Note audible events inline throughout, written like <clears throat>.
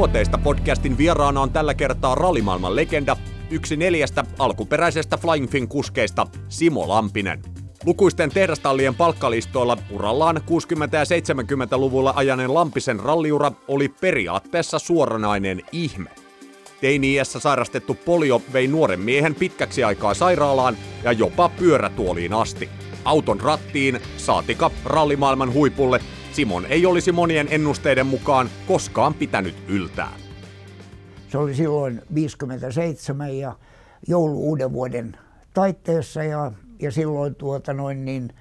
Suomi nuoteista podcastin vieraana on tällä kertaa rallimaailman legenda, yksi neljästä alkuperäisestä Flying Fin kuskeista, Simo Lampinen. Lukuisten tehdastallien palkkalistoilla urallaan 60- ja 70-luvulla ajaneen Lampisen ralliura oli periaatteessa suoranainen ihme. Teini-iässä sairastettu polio vei nuoren miehen pitkäksi aikaa sairaalaan ja jopa pyörätuoliin asti. Auton rattiin, saatika rallimaailman huipulle, Simon ei olisi monien ennusteiden mukaan koskaan pitänyt yltää. Se oli silloin 57 ja joulu uuden vuoden taitteessa ja, ja silloin tuota noin niin,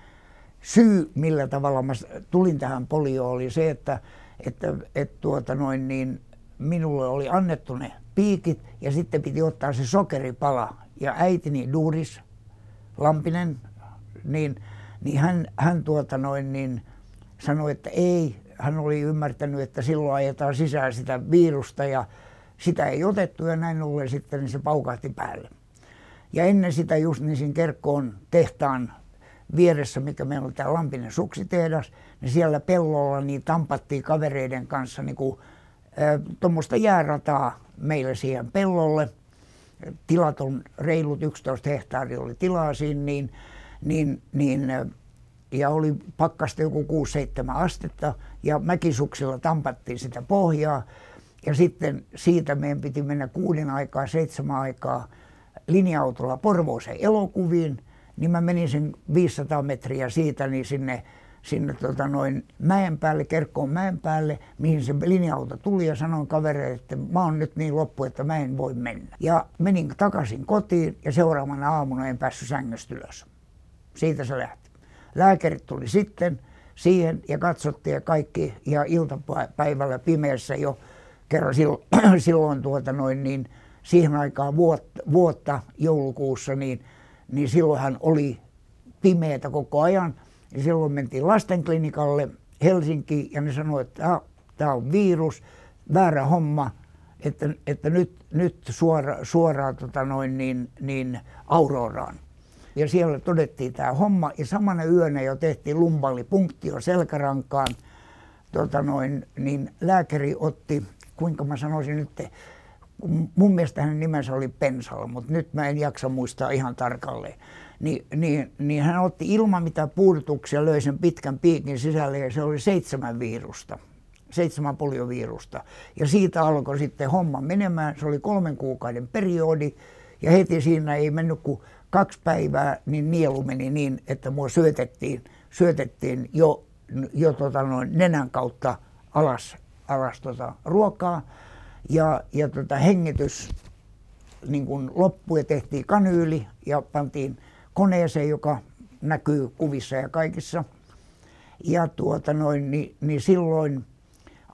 syy, millä tavalla mä tulin tähän polioon, oli se, että, että, että tuota noin niin, minulle oli annettu ne piikit ja sitten piti ottaa se sokeripala. Ja äitini Duris Lampinen, niin, niin hän, hän tuota noin niin, sanoi, että ei. Hän oli ymmärtänyt, että silloin ajetaan sisään sitä virusta ja sitä ei otettu ja näin ollen sitten se paukahti päälle. Ja ennen sitä just niin siinä Kerkkoon tehtaan vieressä, mikä meillä oli tämä Lampinen suksitehdas, niin siellä pellolla niin tampattiin kavereiden kanssa niin kuin, tuommoista jäärataa meille siihen pellolle. Tilat on reilut 11 hehtaaria oli tilaa siinä, niin, niin, niin ja oli pakkasta joku 6-7 astetta ja mäkisuksilla tampattiin sitä pohjaa. Ja sitten siitä meidän piti mennä kuuden aikaa, seitsemän aikaa linja-autolla Porvooseen elokuviin. Niin mä menin sen 500 metriä siitä niin sinne, sinne tota noin mäen päälle, Kerkkoon mäen päälle, mihin se linja-auto tuli ja sanoin kavereille, että mä oon nyt niin loppu, että mä en voi mennä. Ja menin takaisin kotiin ja seuraavana aamuna en päässyt sängystä ylös. Siitä se lähti. Lääkärit tuli sitten siihen ja katsottiin ja kaikki ja iltapäivällä pimeässä jo kerran silloin, <clears throat> silloin tuota noin niin siihen aikaan vuotta, vuotta joulukuussa, niin, niin silloin hän oli pimeätä koko ajan. Ja silloin mentiin lastenklinikalle Helsinkiin ja ne sanoivat, että tämä on virus, väärä homma, että, että nyt, nyt suora, suoraan tota noin, niin, niin Auroraan. Ja siellä todettiin tämä homma ja samana yönä jo tehtiin lumballipunktio selkärankaan. Tota noin, niin lääkäri otti, kuinka mä sanoisin nyt, mun mielestä hänen nimensä oli Pensal, mutta nyt mä en jaksa muistaa ihan tarkalleen. Ni, niin, niin hän otti ilman mitä puudutuksia, löi sen pitkän piikin sisälle ja se oli seitsemän virusta seitsemän poliovirusta. Ja siitä alkoi sitten homma menemään. Se oli kolmen kuukauden periodi ja heti siinä ei mennyt kuin kaksi päivää, niin nielu meni niin, että mua syötettiin, syötettiin jo, jo tota noin nenän kautta alas, alas tota ruokaa. Ja, ja tota hengitys niin kun loppui ja tehtiin kanyyli ja pantiin koneeseen, joka näkyy kuvissa ja kaikissa. Ja tuota noin, niin, niin silloin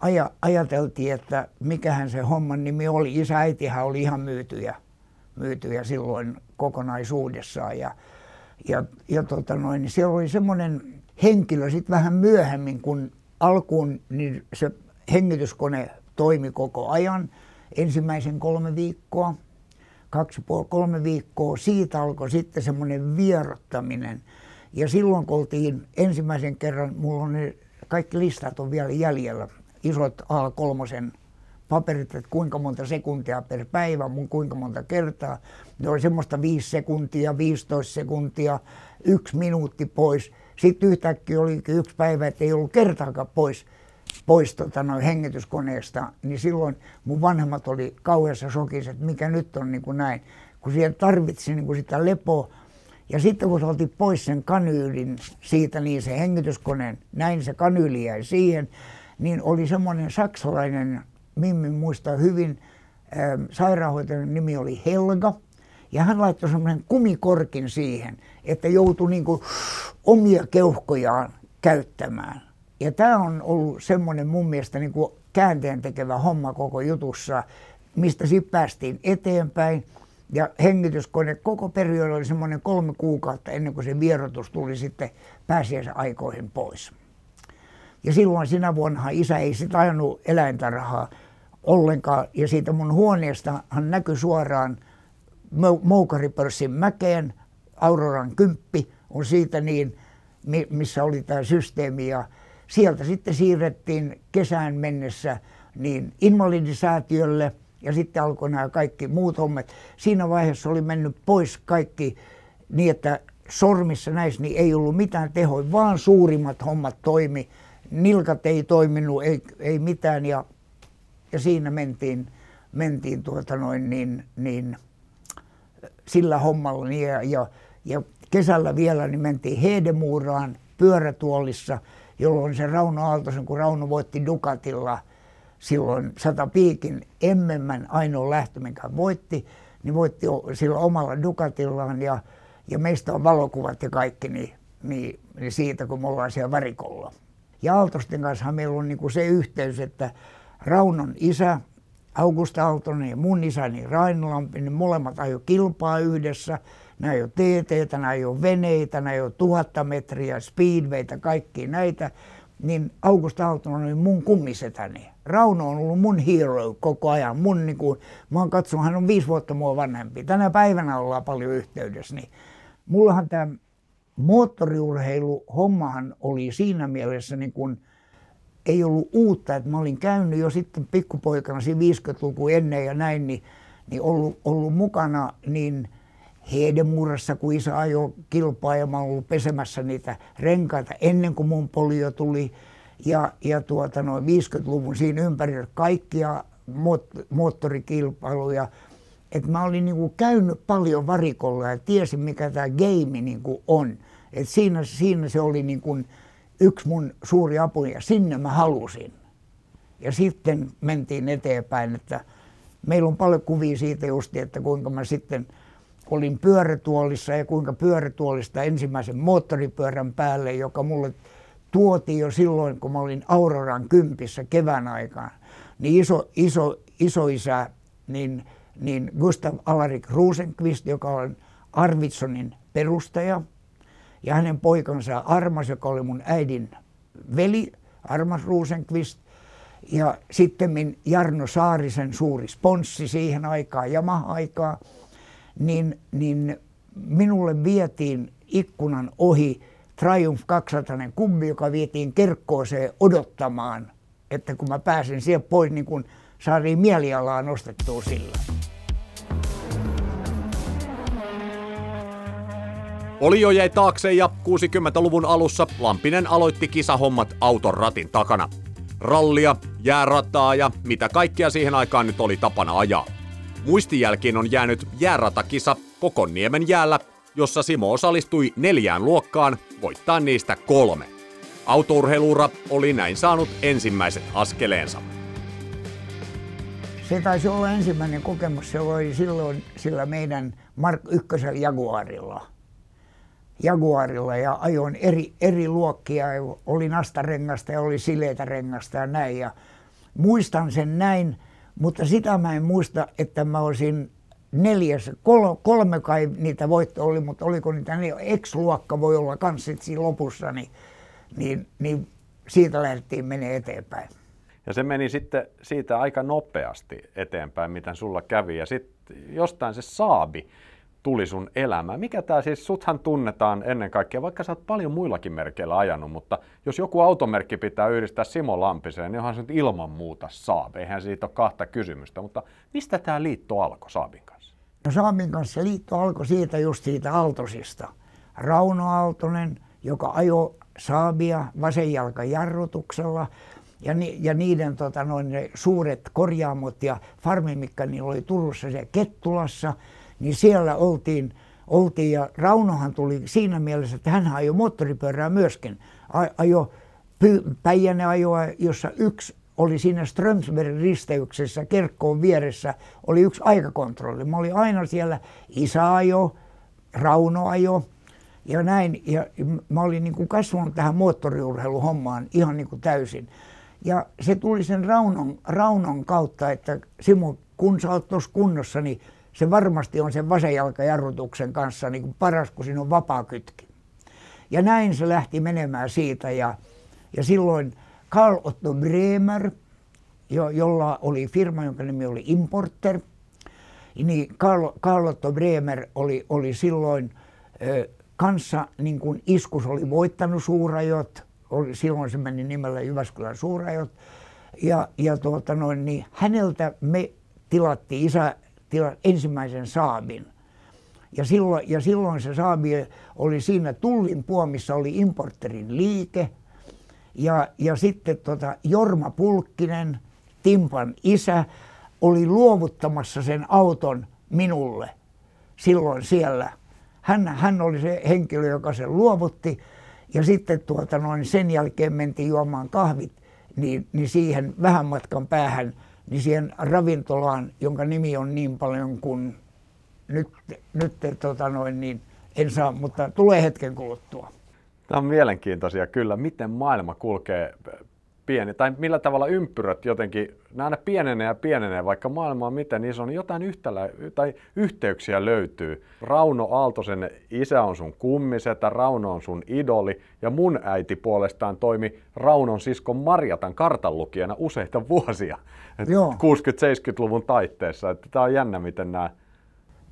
aja, ajateltiin, että mikähän se homman nimi oli. Isä äitihän oli ihan myytyjä, myytyjä silloin kokonaisuudessaan. Ja, ja, ja tota noin, niin siellä oli semmoinen henkilö sitten vähän myöhemmin, kun alkuun niin se hengityskone toimi koko ajan. Ensimmäisen kolme viikkoa, kaksi puoli kolme viikkoa. Siitä alkoi sitten semmoinen vierottaminen. Ja silloin kun oltiin ensimmäisen kerran, mulla on ne kaikki listat on vielä jäljellä, isot A3 paperit, että kuinka monta sekuntia per päivä, mun kuinka monta kertaa. Ne oli semmoista 5 sekuntia, 15 sekuntia, yksi minuutti pois. Sitten yhtäkkiä oli yksi päivä, että ei ollut kertaakaan pois, pois tota, noin hengityskoneesta, niin silloin mun vanhemmat oli kauheassa shokissa, että mikä nyt on niin kuin näin. Kun siellä tarvitsi niin kuin sitä lepoa, ja sitten kun se pois sen kanyylin siitä, niin se hengityskoneen, näin se kanyyli jäi siihen, niin oli semmoinen saksalainen Mimmi muistaa hyvin, ähm, sairaanhoitajan nimi oli Helga, ja hän laittoi semmoisen kumikorkin siihen, että joutui niin kuin omia keuhkojaan käyttämään. Ja tämä on ollut semmoinen mun mielestä niin kuin käänteen tekevä homma koko jutussa, mistä sitten päästiin eteenpäin. Ja hengityskone koko periodi oli semmoinen kolme kuukautta ennen kuin se vierotus tuli sitten pääsiäisen aikoihin pois. Ja silloin sinä vuonna isä ei sitten ajanut eläintarhaa, ollenkaan. Ja siitä mun huoneesta hän näkyi suoraan Moukaripörssin mäkeen, Auroran kymppi on siitä niin, missä oli tämä systeemi. Ja sieltä sitten siirrettiin kesään mennessä niin invalidisäätiölle ja sitten alkoi nämä kaikki muut hommat. Siinä vaiheessa oli mennyt pois kaikki niin, että sormissa näissä niin ei ollut mitään tehoja, vaan suurimmat hommat toimi. Nilkat ei toiminut, ei, ei mitään ja, ja siinä mentiin, mentiin tuota noin niin, niin sillä hommalla. Niin ja, ja, ja kesällä vielä niin mentiin Hedemuuraan pyörätuolissa, jolloin se Rauno Aaltosen, kun Rauno voitti Dukatilla silloin sata piikin emmemmän ainoa lähtö, mikä voitti, niin voitti sillä omalla Dukatillaan ja, ja meistä on valokuvat ja kaikki niin, niin, niin siitä, kun me ollaan siellä varikolla. Ja Aaltosten kanssa meillä on niin kuin se yhteys, että Raunon isä, Augusta Aaltonen ja mun isäni Rainolampi, niin molemmat ajo kilpaa yhdessä – nämä ei ole TT, nämä ole veneitä, nämä ole tuhatta metriä, speedwaytä, kaikki näitä, niin Augusta Aaltonen oli mun kummisetäni. Rauno on ollut mun hero koko ajan. Mun, niin kuin, mä oon katsonut, hän on viisi vuotta mua vanhempi. Tänä päivänä ollaan paljon yhteydessä. Niin mullahan tämä moottoriurheilu hommahan oli siinä mielessä niin kuin, ei ollut uutta, että mä olin käynyt jo sitten pikkupoikana siinä 50-luku ennen ja näin, niin, niin ollut, ollut mukana, niin Hedemurassa, kun isä ajoi kilpaa ja mä olen ollut pesemässä niitä renkaita ennen kuin mun polio tuli. Ja, ja tuota, noin 50-luvun siinä ympärillä kaikkia moottorikilpailuja. Että mä olin niin kuin käynyt paljon varikolla ja tiesin mikä tämä game niin kuin on. Et siinä, siinä se oli niin kuin yksi mun suuri apu ja sinne mä halusin. Ja sitten mentiin eteenpäin, että meillä on paljon kuvia siitä just, että kuinka mä sitten – olin pyörätuolissa ja kuinka pyörätuolista ensimmäisen moottoripyörän päälle, joka mulle tuotiin jo silloin, kun mä olin Auroran kympissä kevään aikaan, niin iso, iso, isoisä, niin, niin Gustav Alarik Rosenqvist, joka on Arvidssonin perustaja, ja hänen poikansa Armas, joka oli mun äidin veli, Armas Rosenqvist, ja sitten Jarno Saarisen suuri sponssi siihen aikaan, Yamaha-aikaa, niin, niin minulle vietiin ikkunan ohi Triumph 200 kummi, joka vietiin Kerkkooseen odottamaan, että kun mä pääsen sieltä pois, niin kun saatiin mielialaa nostettua sillä. Olio jäi taakse ja 60-luvun alussa Lampinen aloitti kisahommat auton ratin takana. Rallia, jäärataa ja mitä kaikkea siihen aikaan nyt oli tapana ajaa. Muistijälkiin on jäänyt jääratakisa Kokonniemen jäällä, jossa Simo osallistui neljään luokkaan, voittaa niistä kolme. Autourheiluura oli näin saanut ensimmäiset askeleensa. Se taisi olla ensimmäinen kokemus, se oli silloin sillä meidän Mark Ykkösen Jaguarilla. Jaguarilla ja ajoin eri, eri luokkia, oli nastarengasta ja oli sileitä rengasta ja näin. Ja muistan sen näin, mutta sitä mä en muista, että mä olisin neljäs, kol, kolme kai niitä voitto oli, mutta oliko niitä niin, X-luokka voi olla kans siinä lopussa, niin, niin, niin siitä lähdettiin menee eteenpäin. Ja se meni sitten siitä aika nopeasti eteenpäin, mitä sulla kävi. Ja sitten jostain se saabi tuli sun elämään. Mikä tämä siis, suthan tunnetaan ennen kaikkea, vaikka sä oot paljon muillakin merkeillä ajanut, mutta jos joku automerkki pitää yhdistää Simo Lampiseen, niin onhan se nyt ilman muuta Saab. Eihän siitä ole kahta kysymystä, mutta mistä tämä liitto alkoi Saabin kanssa? No Saabin kanssa liitto alkoi siitä just siitä Aaltosista. Rauno Aaltonen, joka ajoi Saabia vasenjalkajarrutuksella, ja, ni, ja niiden tota, noin, ne suuret korjaamot ja farmimikka niin oli Turussa ja Kettulassa – niin siellä oltiin, oltiin ja Raunohan tuli siinä mielessä, että hän ajoi moottoripyörää myöskin. Ajo Päijänne ajoa, jossa yksi oli siinä Strömsbergin risteyksessä Kerkkoon vieressä, oli yksi aikakontrolli. Mä olin aina siellä, isä ajo, Rauno ajo ja näin. Ja mä olin niin kuin kasvanut tähän moottoriurheiluhommaan ihan niin kuin täysin. Ja se tuli sen Raunon, Raunon kautta, että Simo, kun sä oot tuossa kunnossa, niin se varmasti on sen vasenjalkajarrutuksen kanssa niin kuin paras, kun siinä on vapaa kytki. Ja näin se lähti menemään siitä ja, ja silloin Karl Otto Bremer, jo, jolla oli firma, jonka nimi oli Importer, niin Karl, Karl Otto Bremer oli, oli silloin ö, kanssa, niin kuin Iskus oli voittanut suurajot, oli, silloin se meni nimellä Jyväskylän suurajot, Ja, ja tuota noin, niin häneltä me tilattiin isä tila, ensimmäisen saabin. Ja silloin, ja silloin se saabi oli siinä Tullin puomissa oli importerin liike. Ja, ja sitten tota Jorma Pulkkinen, Timpan isä, oli luovuttamassa sen auton minulle silloin siellä. Hän, hän oli se henkilö, joka sen luovutti. Ja sitten tuota noin, sen jälkeen mentiin juomaan kahvit niin, niin siihen vähän matkan päähän, niin siihen ravintolaan, jonka nimi on niin paljon kuin nyt, nyt tota noin, niin en saa, mutta tulee hetken kuluttua. Tämä on mielenkiintoisia kyllä, miten maailma kulkee pieni, tai millä tavalla ympyrät jotenkin, nämä aina pienenee ja pienenee, vaikka maailma on miten iso, niin jotain yhtälä, tai yhteyksiä löytyy. Rauno Aaltosen isä on sun kummisetä, Rauno on sun idoli, ja mun äiti puolestaan toimi Raunon siskon Marjatan kartanlukijana useita vuosia, 60-70-luvun taitteessa. Että tämä on jännä, miten nämä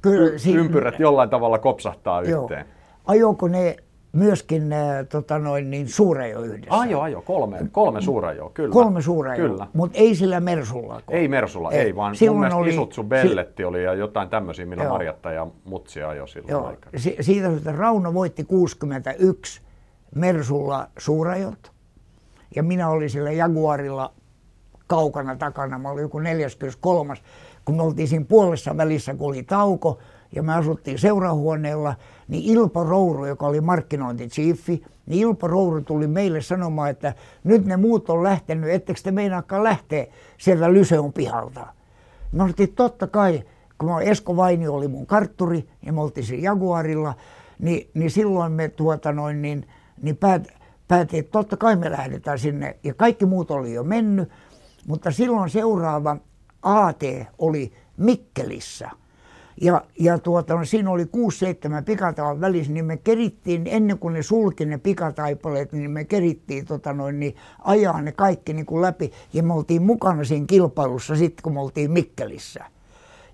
Kyllä, ympyrät jollain tavalla kopsahtaa joo. yhteen. Ajoko ne myöskin äh, tota noin, niin suurajo yhdessä. Ajo, ajo, kolme, kolme suurajoa, kyllä. Kolme suurajoa, mutta ei sillä Mersulla. Ei Mersulla, ei, ei vaan silloin mun mielestä oli, Isutsu Belletti si- oli ja jotain tämmöisiä, millä joo. Marjatta ja Mutsi ajoi silloin joo. aikana. Si- siitä että Rauno voitti 61 Mersulla suurajot ja minä olin sillä Jaguarilla kaukana takana, mä olin joku 43. Kun me oltiin siinä puolessa välissä, kun oli tauko, ja me asuttiin seurahuoneella, niin Ilpo Rouru, joka oli markkinointichiefi, niin Ilpo Rouru tuli meille sanomaan, että nyt ne muut on lähtenyt, ettekö te meinaakaan lähteä sieltä Lyseon pihalta. Me oltiin totta kai, kun Esko Vainio oli mun kartturi ja me oltiin siinä Jaguarilla, niin, niin silloin me tuota noin, niin, niin päät, päätin, että totta kai me lähdetään sinne. Ja kaikki muut oli jo mennyt, mutta silloin seuraava AT oli Mikkelissä – ja, ja tuota, no, siinä oli 6-7 pikataipan välissä, niin me kerittiin, ennen kuin ne sulki ne pikataipaleet, niin me kerittiin tota noin, niin ajaa ne kaikki niin kuin läpi. Ja me oltiin mukana siinä kilpailussa sitten, kun me oltiin Mikkelissä.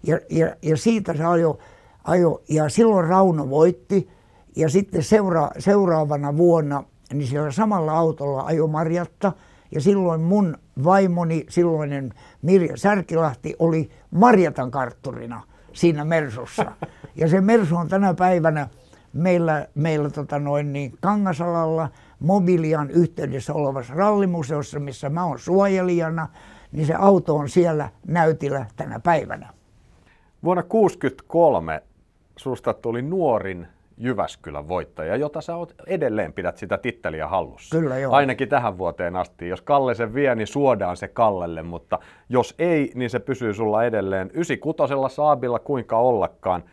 Ja, ja, ja siitä se ajo, ajo, ja silloin Rauno voitti. Ja sitten seura, seuraavana vuonna, niin siellä samalla autolla ajo Marjatta. Ja silloin mun vaimoni, silloinen Mirja Särkilahti, oli Marjatan kartturina siinä Mersussa. Ja se Mersu on tänä päivänä meillä, meillä tota noin niin Kangasalalla Mobilian yhteydessä olevassa rallimuseossa, missä mä oon suojelijana, niin se auto on siellä näytillä tänä päivänä. Vuonna 1963 susta tuli nuorin Jyväskylän voittaja, jota sä oot edelleen pidät sitä titteliä hallussa. Kyllä joo. Ainakin tähän vuoteen asti. Jos Kalle sen vie, niin suodaan se Kallelle, mutta jos ei, niin se pysyy sulla edelleen. 96 Saabilla kuinka ollakaan.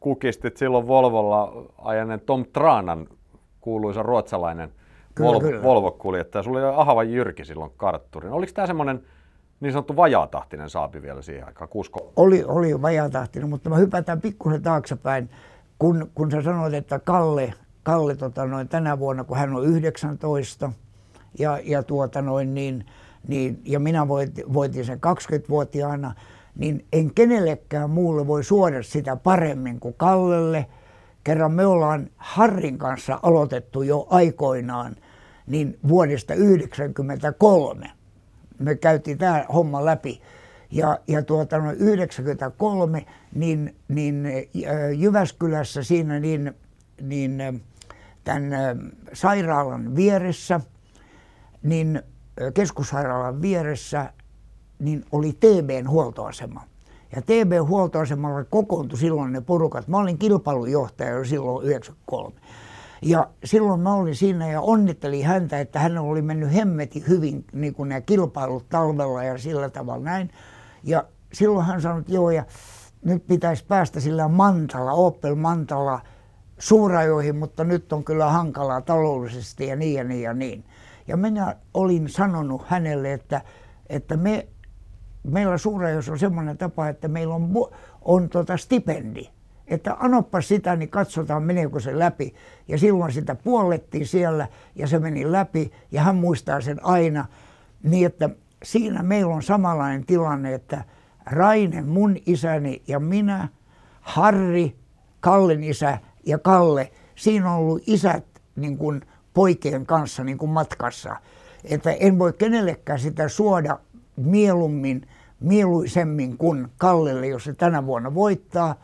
Kukistit silloin Volvolla ajanen Tom Tranan, kuuluisa ruotsalainen kyllä, Volvo, kyllä. Volvo-kuljettaja. Sulla oli ahava Jyrki silloin kartturin. Oliko tämä semmoinen niin sanottu vajaatahtinen saapi vielä siihen aikaan? Kuusko? Oli, oli vajaatahtinen, mutta mä hypätään pikkusen taaksepäin kun, kun sä sanoit, että Kalle, Kalle tota noin, tänä vuonna, kun hän on 19 ja, ja, tuota noin, niin, niin, ja minä voitin, voitin sen 20-vuotiaana, niin en kenellekään muulle voi suoda sitä paremmin kuin Kallelle. Kerran me ollaan Harrin kanssa aloitettu jo aikoinaan, niin vuodesta 1993 me käytiin tämä homma läpi. Ja, ja tuota, no 93 niin, niin Jyväskylässä siinä niin, niin tämän sairaalan vieressä, niin keskussairaalan vieressä, niin oli TBn huoltoasema. Ja TBn huoltoasemalla kokoontui silloin ne porukat. Mä olin kilpailujohtaja jo silloin 93. Ja silloin mä olin siinä ja onnittelin häntä, että hän oli mennyt hemmetin hyvin niin kuin nämä kilpailut talvella ja sillä tavalla näin. Ja silloin hän sanoi, että joo, ja nyt pitäisi päästä sillä Mantalla, Opel Mantalla suurajoihin, mutta nyt on kyllä hankalaa taloudellisesti ja niin ja niin ja niin. Ja minä olin sanonut hänelle, että, että me, meillä suurajoissa on semmoinen tapa, että meillä on, on tota stipendi. Että anoppa sitä, niin katsotaan meneekö se läpi. Ja silloin sitä puollettiin siellä ja se meni läpi ja hän muistaa sen aina. Niin että siinä meillä on samanlainen tilanne, että Raine, mun isäni ja minä, Harri, Kallen isä ja Kalle, siinä on ollut isät niin kuin poikien kanssa niin kuin matkassa. että en voi kenellekään sitä suoda mieluummin, mieluisemmin kuin Kallelle, jos se tänä vuonna voittaa.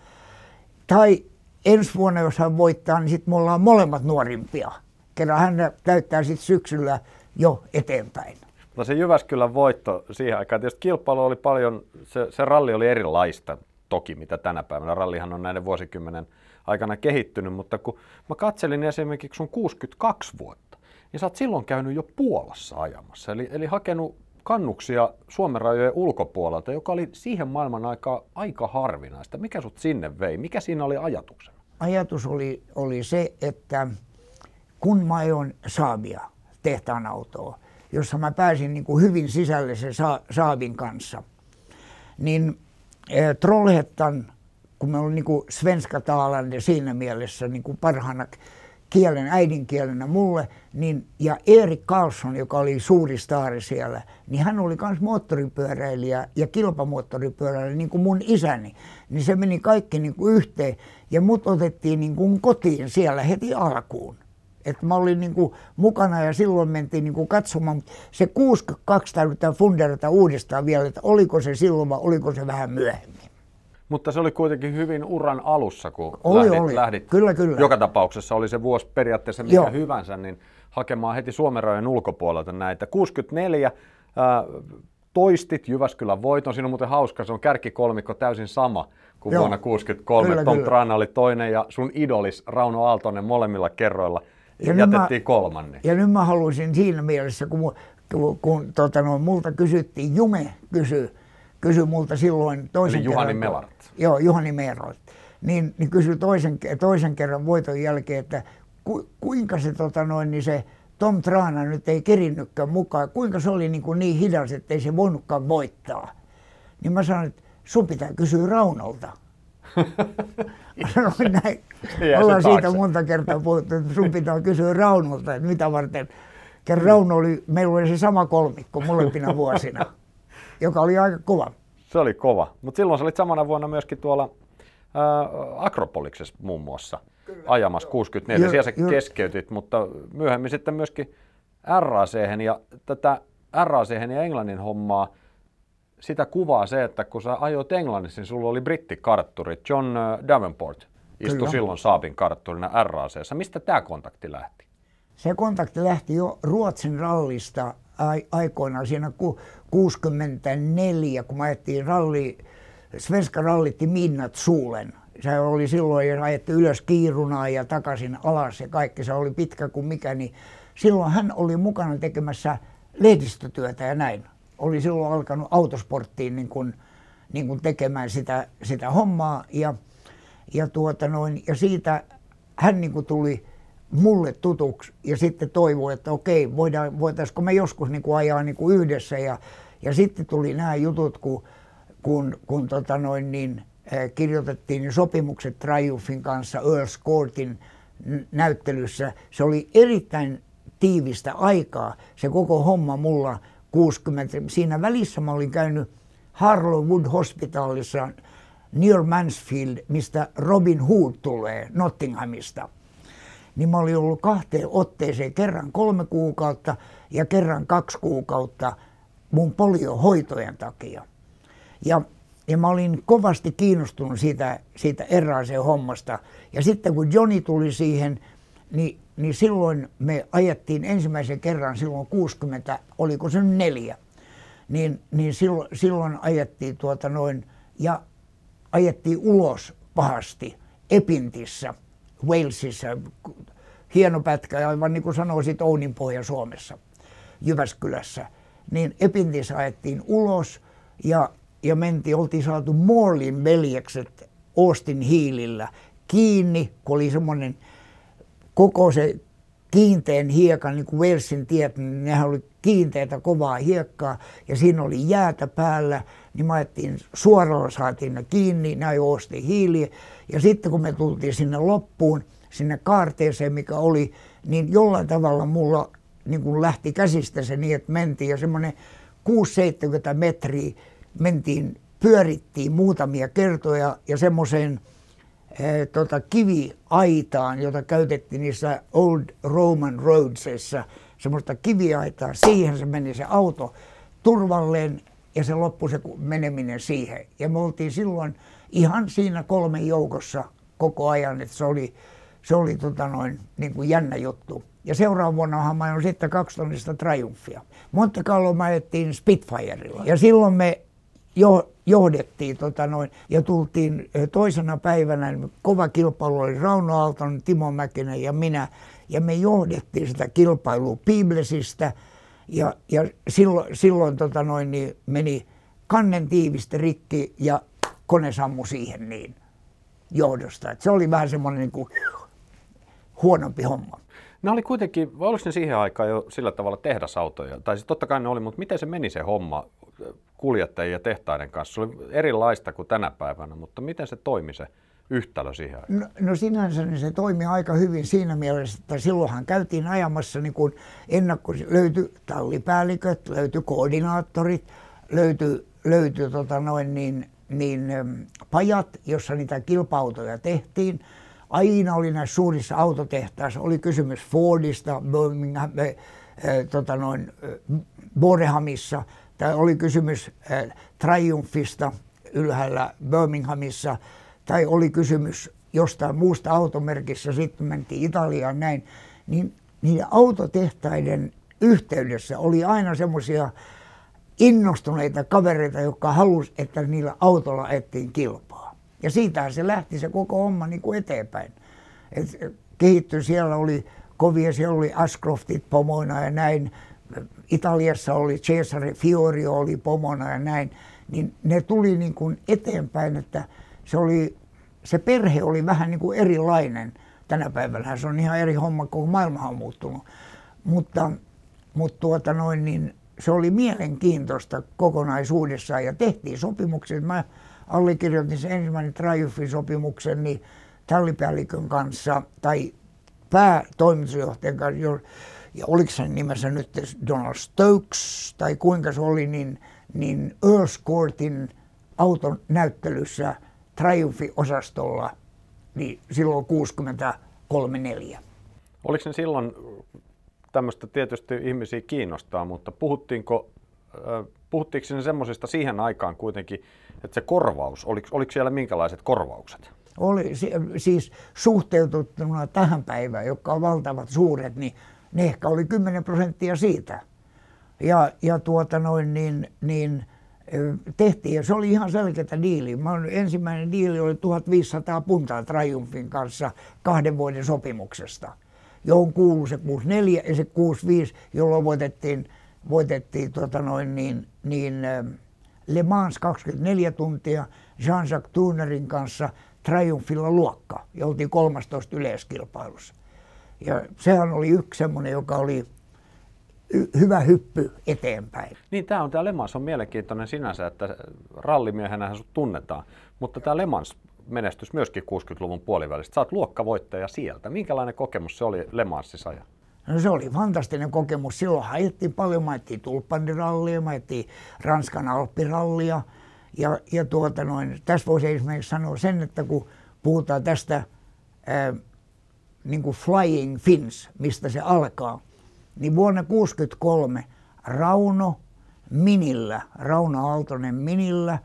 Tai ensi vuonna, jos hän voittaa, niin sitten me ollaan molemmat nuorimpia. Kerran hän täyttää sitten syksyllä jo eteenpäin. No se Jyväskylän voitto siihen aikaan, tietysti kilpailu oli paljon, se, se ralli oli erilaista toki, mitä tänä päivänä. Rallihan on näiden vuosikymmenen aikana kehittynyt, mutta kun mä katselin esimerkiksi sun 62 vuotta, niin sä oot silloin käynyt jo Puolassa ajamassa, eli, eli hakenut kannuksia Suomen rajojen ulkopuolelta, joka oli siihen maailman aikaa aika harvinaista. Mikä sut sinne vei? Mikä siinä oli ajatuksena? Ajatus oli, oli se, että kun mä ajoin Saabia, tehtaan autoa, jossa mä pääsin niin kuin hyvin sisälle sen Saabin kanssa, niin eh, Trollhättan, kun me olin niin kuin svenska talande siinä mielessä niin kuin parhaana kielen, äidinkielenä mulle, niin, ja Erik Karlsson, joka oli suuri staari siellä, niin hän oli myös moottoripyöräilijä ja kilpamoottoripyöräilijä, niin kuin mun isäni. Niin se meni kaikki niin kuin yhteen, ja mut otettiin niin kuin kotiin siellä heti alkuun. Et mä olin niin kuin mukana ja silloin mentiin niin kuin katsomaan. Se 62 täytyy funderata uudestaan vielä, että oliko se silloin vai oliko se vähän myöhemmin. Mutta se oli kuitenkin hyvin uran alussa, kun oli, lähdit, oli. lähdit. Kyllä, kyllä. Joka tapauksessa oli se vuosi periaatteessa mikä Joo. hyvänsä, niin hakemaan heti Suomen rajojen ulkopuolelta näitä. 64 äh, toistit Jyväskylän voiton. Siinä on muuten hauska, se on kärkikolmikko täysin sama kuin Joo. vuonna 63. Kyllä, Tom kyllä. Trana oli toinen ja sun idolis Rauno Aaltonen molemmilla kerroilla Ja nyt jätettiin mä- kolmanne. Ja nyt mä haluaisin siinä mielessä, kun, kun, kun tota, no, multa kysyttiin, Jume kysyi kysy multa silloin toisen Eli Juhani kerran. Melart. Joo, Juhani Melart. Niin, niin kysyi toisen, toisen kerran voiton jälkeen, että ku, kuinka se, tota, noin, niin se Tom Trana nyt ei kerinnytkään mukaan. Kuinka se oli niin, kuin niin hidas, että ei se voinutkaan voittaa. Niin mä sanoin, että sun pitää kysyä Raunolta. <laughs> Mä sanoin näin. Ollaan siitä monta kertaa puhuttu, että sun pitää kysyä Raunolta, että mitä varten. Kerran Rauno oli, meillä oli se sama kolmikko molempina <laughs> vuosina, joka oli aika kova. Se oli kova. Mutta silloin sä olit samana vuonna myöskin tuolla ää, Akropoliksessa muun muassa ajamassa 64. Joo, Siellä sä keskeytit, mutta myöhemmin sitten myöskin RAC ja tätä RAC ja Englannin hommaa, sitä kuvaa se, että kun sä ajoit Englannissa, niin sulla oli brittikartturi. John ä, Davenport istui Kyllä. silloin Saabin kartturina RACssä. Mistä tämä kontakti lähti? Se kontakti lähti jo Ruotsin rallista ai- aikoinaan siinä ku- 64, kun me ajettiin ralli, Svenska rallitti Minnat Suulen. Se oli silloin, ja ajettiin ylös Kiirunaa ja takaisin alas ja kaikki, se oli pitkä kuin mikä, niin silloin hän oli mukana tekemässä lehdistötyötä ja näin. Oli silloin alkanut autosporttiin niin kuin, niin kuin tekemään sitä, sitä hommaa ja, ja, tuota noin, ja siitä hän niin kuin tuli mulle tutuksi ja sitten toivoi, että okei, voidaan, voitaisiko me joskus niin kuin ajaa niin kuin yhdessä. Ja, ja sitten tuli nämä jutut, kun, kun, kun tota noin, niin, eh, kirjoitettiin ne sopimukset Triumfin kanssa Earls Courtin näyttelyssä. Se oli erittäin tiivistä aikaa, se koko homma mulla 60. Siinä välissä mä olin käynyt Harlowwood Hospitalissa near Mansfield, mistä Robin Hood tulee Nottinghamista niin mä olin ollut kahteen otteeseen, kerran kolme kuukautta ja kerran kaksi kuukautta mun poliohoitojen takia. Ja, ja mä olin kovasti kiinnostunut siitä, siitä erääseen hommasta. Ja sitten kun Joni tuli siihen, niin, niin silloin me ajettiin ensimmäisen kerran silloin 60, oliko se neljä, niin, niin silloin, silloin ajettiin tuota noin, ja ajettiin ulos pahasti Epintissä, Walesissa, hieno pätkä, aivan niin kuin sanoisit Ounin pohja Suomessa, Jyväskylässä. Niin Epintissä ajettiin ulos ja, ja mentiin, oltiin saatu Morlin veljekset Austin Hiilillä kiinni, kun oli semmoinen koko se kiinteän hiekan, niin kuin Walesin tiet, niin nehän oli kiinteätä kovaa hiekkaa ja siinä oli jäätä päällä, niin mä ajettiin suoralla saatiin ne kiinni, näin Austin hiiliä ja sitten kun me tultiin sinne loppuun, sinne kaarteeseen, mikä oli, niin jollain tavalla mulla niin kuin lähti käsistä se niin, että mentiin ja semmoinen 6-70 metriä mentiin, pyörittiin muutamia kertoja ja semmoiseen tota, kiviaitaan, jota käytettiin niissä Old Roman Roadsissa, semmoista kiviaitaa, siihen se meni se auto turvalleen ja se loppui se meneminen siihen. Ja me oltiin silloin ihan siinä kolmen joukossa koko ajan, että se oli, se oli tota noin, niin kuin jännä juttu. Ja seuraavan vuonna mä olin sitten kaksitonnista Triumphia. Monte Carlo mä ajettiin Spitfireilla. Ja silloin me jo, johdettiin tota noin, ja tultiin toisena päivänä, niin kova kilpailu oli Rauno Aalton, Timo Mäkinen ja minä, ja me johdettiin sitä kilpailua Piblesistä, ja, ja silloin, silloin tota noin, niin meni kannen tiivistä rikki ja kone sammui siihen niin johdosta. Et se oli vähän semmoinen niin kuin huonompi homma. Ne oli kuitenkin, oliko ne siihen aikaan jo sillä tavalla tehdasautoja? Tai siis totta kai ne oli, mutta miten se meni se homma kuljettajien ja tehtaiden kanssa? Se oli erilaista kuin tänä päivänä, mutta miten se toimi se yhtälö siihen aikaan? No, no sinänsä niin se toimi aika hyvin siinä mielessä, että silloinhan käytiin ajamassa niin kuin ennakko, löytyi tallipäälliköt, löytyi koordinaattorit, löytyi, löytyi tota noin niin, niin, pajat, jossa niitä kilpautoja tehtiin aina oli näissä suurissa autotehtaissa, oli kysymys Fordista, Birmingham, äh, tota noin, äh, Borehamissa, tai oli kysymys äh, Triumphista ylhäällä Birminghamissa, tai oli kysymys jostain muusta automerkissa, sitten mentiin Italiaan näin, niin niiden autotehtaiden yhteydessä oli aina semmoisia innostuneita kavereita, jotka halusivat, että niillä autolla ettiin kilpaa. Ja siitähän se lähti se koko homma niin kuin eteenpäin. Et kehittyi, siellä oli kovia, siellä oli Ashcroftit pomoina ja näin. Italiassa oli Cesare Fiorio oli pomona ja näin. Niin ne tuli niin kuin eteenpäin, että se, oli, se perhe oli vähän niin kuin erilainen. Tänä päivänä se on ihan eri homma, kun maailma on muuttunut. Mutta, mutta tuota noin, niin se oli mielenkiintoista kokonaisuudessaan ja tehtiin sopimuksia. Mä allekirjoitin sen ensimmäinen Triumfin sopimuksen niin tallipäällikön kanssa tai päätoimitusjohtajan kanssa, ja oliko sen nimessä nyt Donald Stokes tai kuinka se oli, niin, niin Earls Courtin auton näyttelyssä Triumphi-osastolla niin silloin 63-4. Oliko ne silloin, tämmöistä tietysti ihmisiä kiinnostaa, mutta puhuttiinko, puhuttiinko ne semmoisista siihen aikaan kuitenkin että se korvaus, oliko, oliko siellä minkälaiset korvaukset? Oli siis suhteutettuna tähän päivään, jotka on valtavat suuret, niin ne ehkä oli 10 prosenttia siitä. Ja, ja tuota noin, niin, niin tehtiin, ja se oli ihan selkeä diili. Mä ensimmäinen diili oli 1500 puntaa Triumphin kanssa kahden vuoden sopimuksesta, johon kuului se 64 ja se 65, jolloin voitettiin, voitettiin tuota noin, niin, niin, Le Mans 24 tuntia Jean-Jacques Turnerin kanssa Triumphilla luokka ja oltiin 13 yleiskilpailussa. Ja sehän oli yksi semmoinen, joka oli y- hyvä hyppy eteenpäin. Niin, tämä on tämä Le Mans on mielenkiintoinen sinänsä, että rallimiehenähän sut tunnetaan, mutta tämä Le Mans menestys myöskin 60-luvun puolivälistä. Saat luokkavoittaja sieltä. Minkälainen kokemus se oli Le Mansissa ajan? No se oli fantastinen kokemus. Silloin ajettiin paljon, mä tulppanirallia, mä Ranskan alppirallia. Ja, ja tuota noin, tässä voisi esimerkiksi sanoa sen, että kun puhutaan tästä ää, niin kuin Flying Fins, mistä se alkaa, niin vuonna 1963 Rauno Minillä, Rauno Aaltonen Minillä,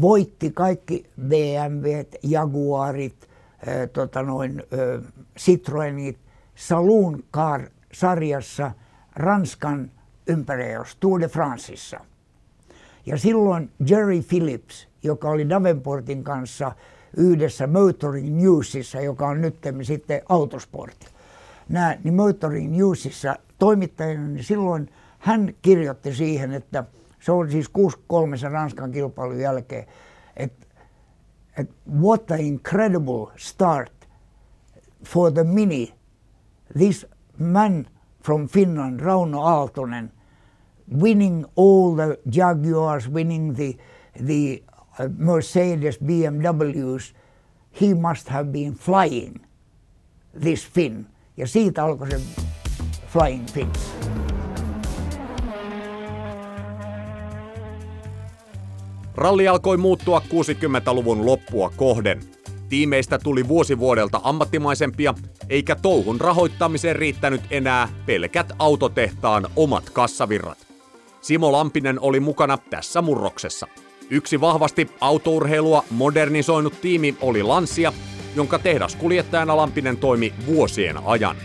voitti kaikki BMW, Jaguarit, ää, tota noin, ää, Citroenit, Saloon Car-sarjassa Ranskan ympäriössä Tour de Franceissa. Ja silloin Jerry Phillips, joka oli Davenportin kanssa yhdessä Motoring Newsissa, joka on nyt sitten Autosport. Nämä, niin Motoring Newsissa toimittajana, niin silloin hän kirjoitti siihen, että se oli siis 63 Ranskan kilpailun jälkeen, että, että what an incredible start for the Mini this man from Finland, Rauno Aaltonen, winning all the Jaguars, winning the, the uh, Mercedes, BMWs, he must have been flying this Finn. Ja siitä alkoi se Flying Fins. Ralli alkoi muuttua 60-luvun loppua kohden. Tiimeistä tuli vuosi vuodelta ammattimaisempia, eikä touhun rahoittamiseen riittänyt enää pelkät autotehtaan omat kassavirrat. Simo Lampinen oli mukana tässä murroksessa. Yksi vahvasti autourheilua modernisoinut tiimi oli Lanssia, jonka tehdaskuljettajana Lampinen toimi vuosien ajan.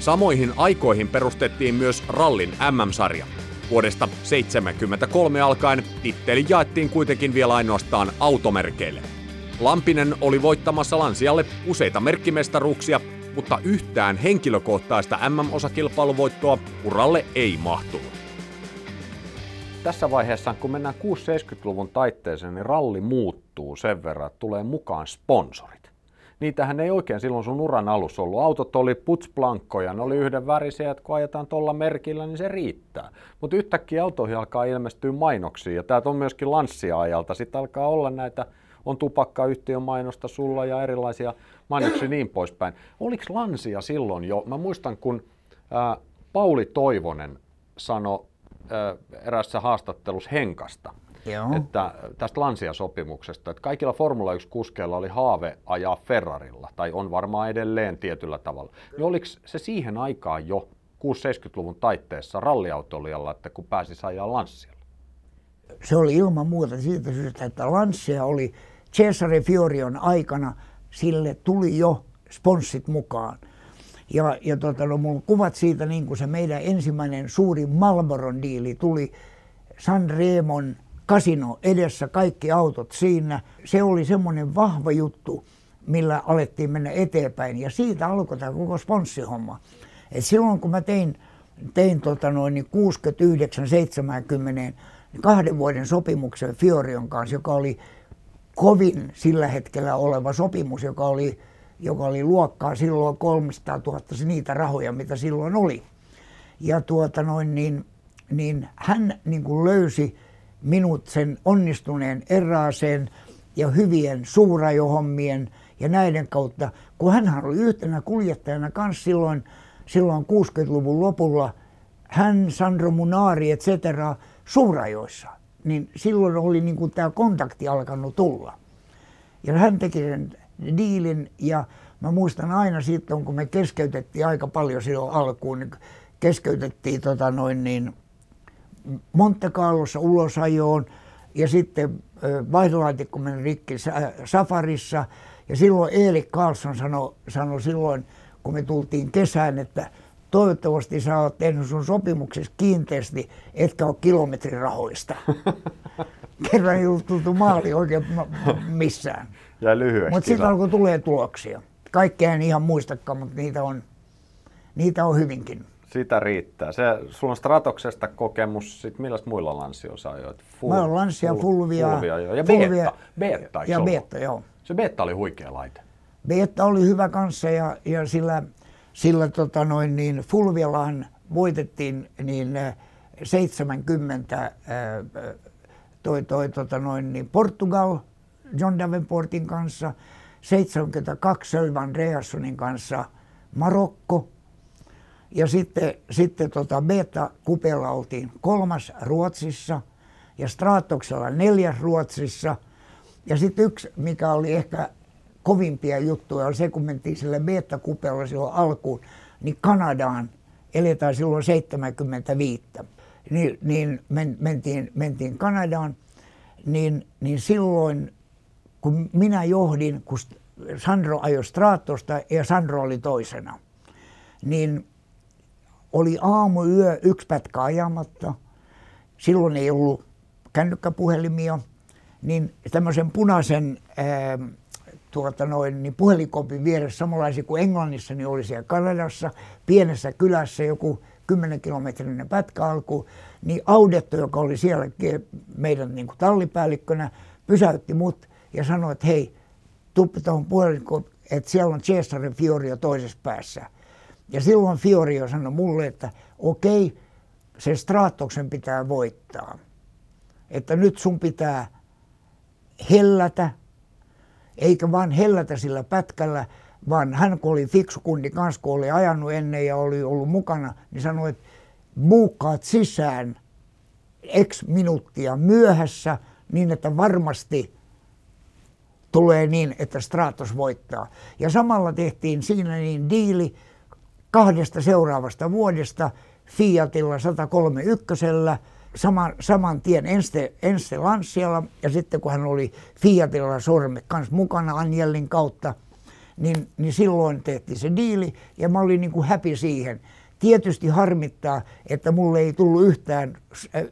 Samoihin aikoihin perustettiin myös rallin MM-sarja. Vuodesta 1973 alkaen titteli jaettiin kuitenkin vielä ainoastaan automerkeille. Lampinen oli voittamassa Lansialle useita merkkimestaruuksia, mutta yhtään henkilökohtaista MM-osakilpailuvoittoa uralle ei mahtunut. Tässä vaiheessa, kun mennään 6-70-luvun taitteeseen, niin ralli muuttuu sen verran, että tulee mukaan sponsorit. Niitähän ei oikein silloin sun uran alussa ollut. Autot oli putsplankkoja, ne oli yhden värisiä, että kun ajetaan tuolla merkillä, niin se riittää. Mutta yhtäkkiä autoihin alkaa ilmestyä mainoksia, ja täältä on myöskin lanssia-ajalta. Sitten alkaa olla näitä on tupakkayhtiön mainosta sulla ja erilaisia mainoksia niin poispäin. Oliko Lansia silloin jo, mä muistan kun ää, Pauli Toivonen sanoi erässä haastattelussa Henkasta, Joo. että tästä Lansia-sopimuksesta, että kaikilla Formula 1-kuskeilla oli haave ajaa Ferrarilla, tai on varmaan edelleen tietyllä tavalla. Niin oliko se siihen aikaan jo 6-70-luvun taitteessa ralliautolijalla, että kun pääsi ajaa Lanssialla? Se oli ilman muuta siitä syystä, että Lancia oli Cesare Fiorion aikana, sille tuli jo sponssit mukaan. Ja, ja tota, no, mulla kuvat siitä, niin kuin se meidän ensimmäinen suuri Malboron diili tuli San Remon kasino edessä, kaikki autot siinä. Se oli semmoinen vahva juttu, millä alettiin mennä eteenpäin. Ja siitä alkoi tämä koko sponssihomma. Et silloin kun mä tein, tein tota noin, niin 69-70 kahden vuoden sopimuksen Fiorion kanssa, joka oli kovin sillä hetkellä oleva sopimus, joka oli, joka oli luokkaa silloin 300 000 niitä rahoja, mitä silloin oli. Ja tuota noin, niin, niin hän niin kuin löysi minut sen onnistuneen eräaseen ja hyvien suurajohommien ja näiden kautta, kun hän oli yhtenä kuljettajana kanssa silloin, silloin 60-luvun lopulla, hän, Sandro Munari, et cetera, suurajoissa niin silloin oli niin kuin tämä kontakti alkanut tulla. Ja hän teki sen diilin ja mä muistan aina sitten, kun me keskeytettiin aika paljon silloin alkuun, niin keskeytettiin tota noin niin Monte Carlossa ulosajoon ja sitten vaihdolaatikko meni rikki Safarissa ja silloin Eeli Carlson sanoi sano silloin, kun me tultiin kesään, että toivottavasti sä oot tehnyt sun sopimuksessa kiinteästi, etkä ole kilometrirahoista. <laughs> Kerran ei ollut tultu maali oikein missään. Ja lyhyesti. Mutta sitten alkoi tulee tuloksia. Kaikkea en ihan muistakaan, mutta niitä on, niitä on hyvinkin. Sitä riittää. Se, sulla on Stratoksesta kokemus, sit millä muilla lansioissa ajoit? Full, Mä olen Lancia, full, Fulvia, Fulvia joo. ja Fulvia, Beta. Beta ja Beta, joo. Se Beta oli huikea laite. Beta oli hyvä kanssa ja, ja sillä sillä tota noin, niin Fulviallahan voitettiin niin 70 äh, äh, toi, toi, tota noin, niin Portugal John Davenportin kanssa, 72 Sölvan Reassonin kanssa Marokko, ja sitten, sitten tota Beta Kupella oltiin kolmas Ruotsissa ja Stratoksella neljäs Ruotsissa. Ja sitten yksi, mikä oli ehkä kovimpia juttuja oli se, kun mentiin sille beta-kupeella silloin alkuun, niin Kanadaan eletään silloin 75. Niin, niin men, mentiin, mentiin Kanadaan, niin, niin silloin kun minä johdin, kun Sandro ajoi Stratosta ja Sandro oli toisena, niin oli aamu, yö, yksi pätkä ajamatta. Silloin ei ollut kännykkäpuhelimia, niin tämmöisen punaisen ää, tuota noin, niin puhelinkopin vieressä samanlaisia kuin Englannissa, niin oli siellä Kanadassa, pienessä kylässä joku 10 kilometrinen pätkä alku, niin Audetto, joka oli siellä meidän niin kuin tallipäällikkönä, pysäytti mut ja sanoi, että hei, tuppi tuohon puhelinkopin, että siellä on Cesare Fiorio toisessa päässä. Ja silloin Fiorio sanoi mulle, että okei, se Stratoksen pitää voittaa. Että nyt sun pitää hellätä, eikä vaan hellätä sillä pätkällä, vaan hän kun oli fiksu kundi kanssa, kun oli ajanut ennen ja oli ollut mukana, niin sanoi, että buukkaat sisään X minuuttia myöhässä niin, että varmasti tulee niin, että Stratos voittaa. Ja samalla tehtiin siinä niin diili kahdesta seuraavasta vuodesta Fiatilla 131 saman, saman tien Enste, Enste Lanssialla ja sitten kun hän oli Fiatilla sormet kanssa mukana Anjelin kautta, niin, niin silloin tehtiin se diili ja mä olin niin kuin happy siihen. Tietysti harmittaa, että mulle ei tullut yhtään,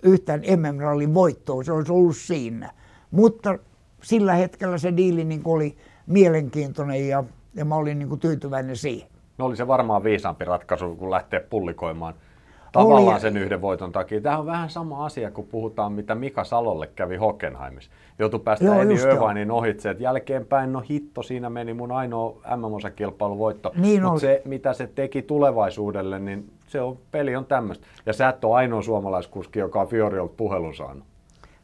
yhtään MM-rallin voittoa, se olisi ollut siinä. Mutta sillä hetkellä se diili niin oli mielenkiintoinen ja, ja mä olin niin kuin tyytyväinen siihen. No oli se varmaan viisaampi ratkaisu, kun lähtee pullikoimaan tavallaan oli. sen yhden voiton takia. Tämä on vähän sama asia, kun puhutaan, mitä Mika Salolle kävi Hockenheimissa. Joutui päästä Eni Övainin ohitse, että jälkeenpäin, no hitto, siinä meni mun ainoa MM-osakilpailun voitto. Niin Mutta se, mitä se teki tulevaisuudelle, niin se on, peli on tämmöistä. Ja sä et ole ainoa suomalaiskuski, joka on Fioriolta puhelun saanut.